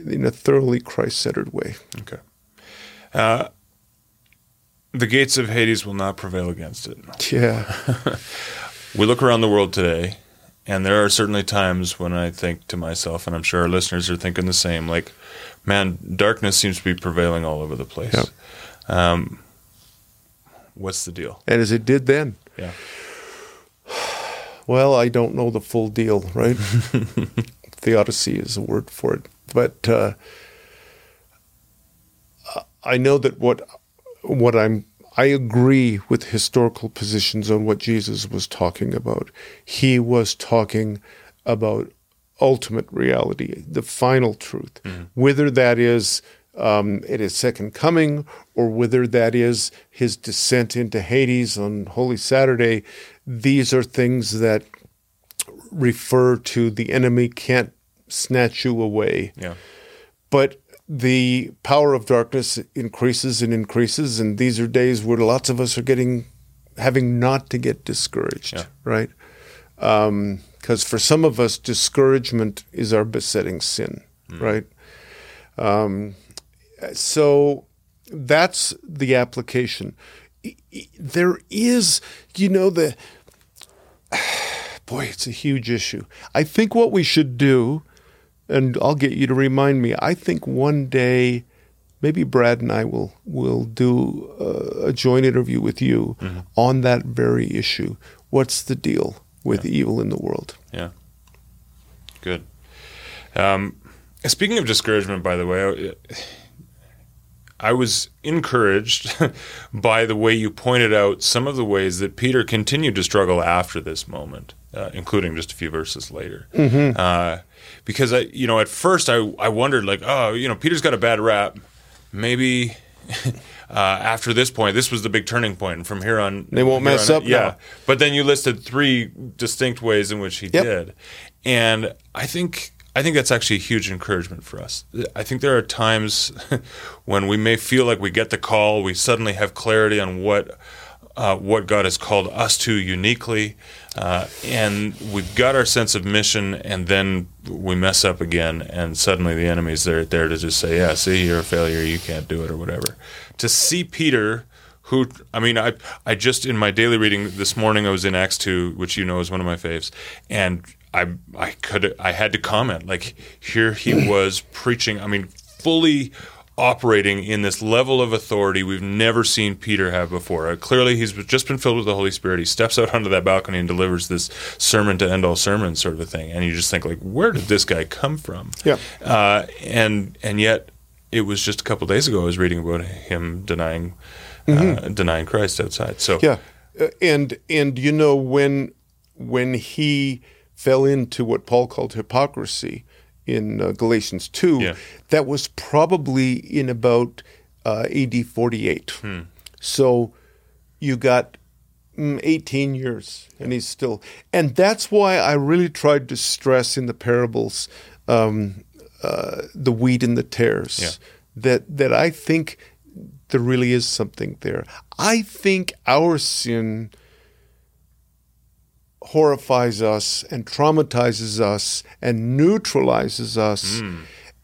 in a thoroughly Christ-centered way. Okay. Uh, the gates of Hades will not prevail against it. Yeah. We look around the world today, and there are certainly times when I think to myself, and I'm sure our listeners are thinking the same, like, man, darkness seems to be prevailing all over the place. Yep. Um, what's the deal? And as it did then. Yeah. Well, I don't know the full deal, right? Theodicy is a word for it. But uh, I know that what what I'm I agree with historical positions on what Jesus was talking about. He was talking about ultimate reality, the final truth, whether that is um, at his second coming or whether that is his descent into Hades on Holy Saturday. These are things that refer to the enemy can't snatch you away Yeah. but the power of darkness increases and increases and these are days where lots of us are getting having not to get discouraged Yeah. right? Because for some of us discouragement is our besetting sin right? Um, so that's the application. There is you know the boy it's a huge issue. I think what we should do and I'll get you to remind me. I think one day, maybe Brad and I will will do a, a joint interview with you on that very issue. What's the deal with evil in the world? Yeah. Good. Um, speaking of discouragement, by the way, I, I was encouraged by the way you pointed out some of the ways that Peter continued to struggle after this moment, uh, including just a few verses later. Uh, because I, you know, at first I, I wondered like, oh, you know, Peter's got a bad rap. Maybe uh, after this point, this was the big turning point. And from here on, They won't mess on- up Yeah, now. but then you listed three distinct ways in which he Yep. did, and I think I think that's actually a huge encouragement for us. I think there are times when we may feel like we get the call, we suddenly have clarity on what uh, what God has called us to uniquely, Uh, and we've got our sense of mission, and then we mess up again, and suddenly the enemy's there there to just say, "Yeah, see, you're a failure. You can't do it, or whatever." To see Peter, who I mean, I I just in my daily reading this morning, I was in Acts two, which you know is one of my faves, and I I could I had to comment like here he was preaching. I mean, fully operating in this level of authority we've never seen Peter have before. Uh, clearly, he's just been filled with the Holy Spirit. He steps out onto that balcony and delivers this sermon to end all sermons sort of a thing. And you just think, like, where did this guy come from? Yeah. Uh, and and yet, it was just a couple days ago I was reading about him denying uh, denying Christ outside. So Yeah, Uh, and and you know when when he fell into what Paul called hypocrisy in uh, Galatians two, Yeah. that was probably in about uh, AD forty eight. So you got mm, 18 years and he's still and that's why i really tried to stress in the parables um, uh, the wheat and the tares Yeah. that that i think there really is something there i think our sin horrifies us and traumatizes us and neutralizes us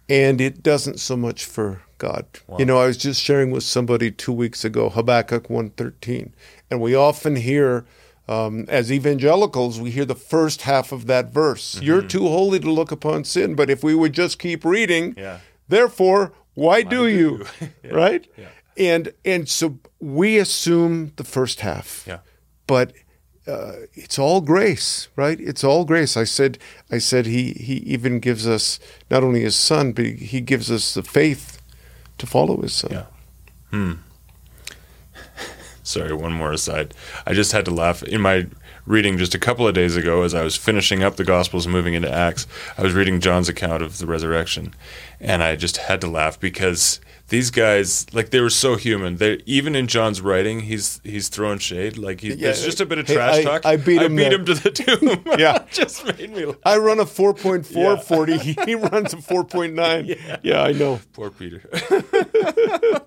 and it doesn't so much for God. You know, I was just sharing with somebody two weeks ago Habakkuk 113, and we often hear um, as evangelicals, we hear the first half of that verse. You're too holy to look upon sin, but if we would just keep reading, Yeah. therefore, why, do you? Yeah. Right? And and so we assume the first half yeah. but uh, it's all grace, right? It's all grace. I said, I said he he even gives us not only his son, but he gives us the faith to follow his son. Yeah. Hmm. Sorry, one more aside. I just had to laugh. In my reading just a couple of days ago, as I was finishing up the Gospels moving into Acts, I was reading John's account of the resurrection, and I just had to laugh because these guys, like, they were so human. They even in John's writing, he's he's throwing shade. Like, he, Yeah, there's just a bit of hey, trash I- talk. I beat him there. him to the tomb. Yeah. just made me laugh. I run a 4.4 Yeah. 40. He runs a 4.9. Yeah. I know. Poor Peter.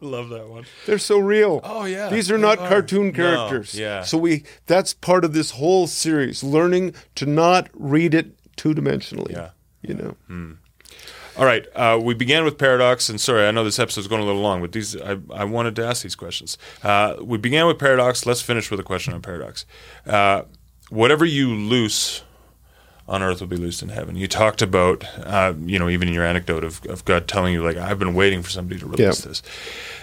Love that one. They're so real. Oh, yeah, These are not are. cartoon No, characters. yeah. So we that's part of this whole series, learning to not read it two-dimensionally. Yeah. You know. Hmm. All right, uh, we began with paradox, and sorry, I know this episode's going a little long, but these I, I wanted to ask these questions. Uh, we began with paradox. Let's finish with a question on paradox. Uh, whatever you loose on earth will be loosed in heaven. You talked about, uh, you know, even in your anecdote of, of God telling you, like, I've been waiting for somebody to release Yeah. this.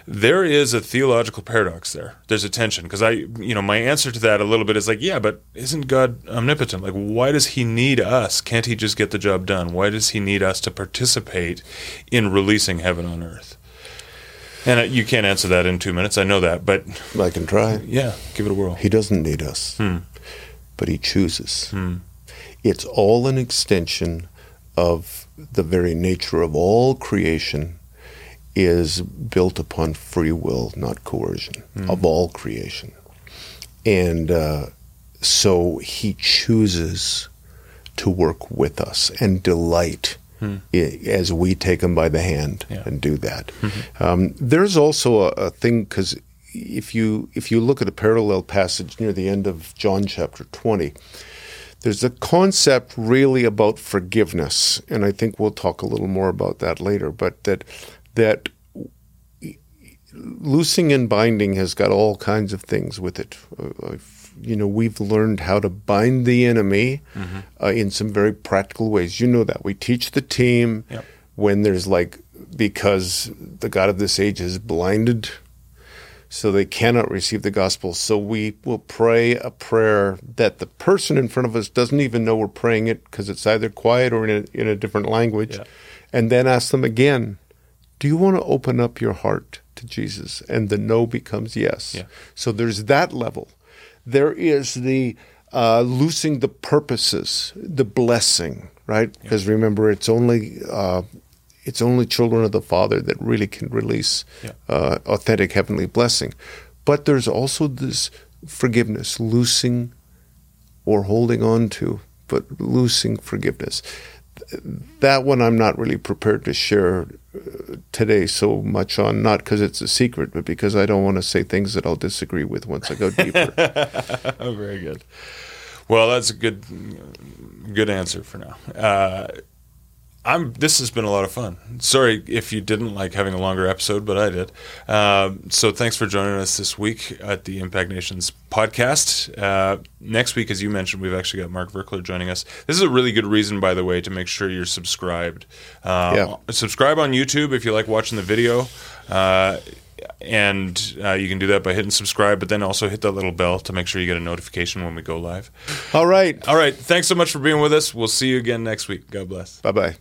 There is a theological paradox there. There's a tension because I, you know, my answer to that a little bit is like, yeah, but isn't God omnipotent? Like, why does He need us? Can't He just get the job done? Why does He need us to participate in releasing heaven on earth? And uh, you can't answer that in two minutes. I know that, but I can try. yeah, give it a whirl. He doesn't need us, but he chooses. It's all an extension of the very nature of all creation is built upon free will, not coercion, of all creation. And uh, so he chooses to work with us and delight i- as we take him by the hand Yeah. and do that. Um, there's also a, a thing because if you if you look at a parallel passage near the end of John chapter 20, there's a concept really about forgiveness, and I think we'll talk a little more about that later. But that that loosing and binding has got all kinds of things with it. Uh, I've- you know, we've learned how to bind the enemy uh, in some very practical ways. You know that we teach the team Yep. when there's like because the God of this age is blinded so they cannot receive the gospel. So we will pray a prayer that the person in front of us doesn't even know we're praying it because it's either quiet or in a, in a different language. Yeah. And then ask them again, do you want to open up your heart to Jesus? And the no becomes yes. Yeah. So there's that level. There is the uh, loosing the purposes, the blessing, right? Because remember, it's only uh, it's only children of the Father that really can release Yeah. uh, authentic heavenly blessing. But there's also this forgiveness, loosing or holding on to, but loosing forgiveness. That one I'm not really prepared to share uh, today so much on, not because it's a secret, but because I don't want to say things that I'll disagree with once I go deeper. oh, very good. Well, that's a good good answer for now. Uh, I'm. This has been a lot of fun. Sorry if you didn't like having a longer episode, but I did. Uh, so thanks for joining us this week at the Impact Nations podcast. Uh, next week, as you mentioned, we've actually got Mark Virkler joining us. This is a really good reason, by the way, to make sure you're subscribed. Uh, Yeah. Subscribe on YouTube if you like watching the video. Uh, and uh, you can do that by hitting subscribe, but then also hit that little bell to make sure you get a notification when we go live. All right. All right. Thanks so much for being with us. We'll see you again next week. God bless. Bye bye.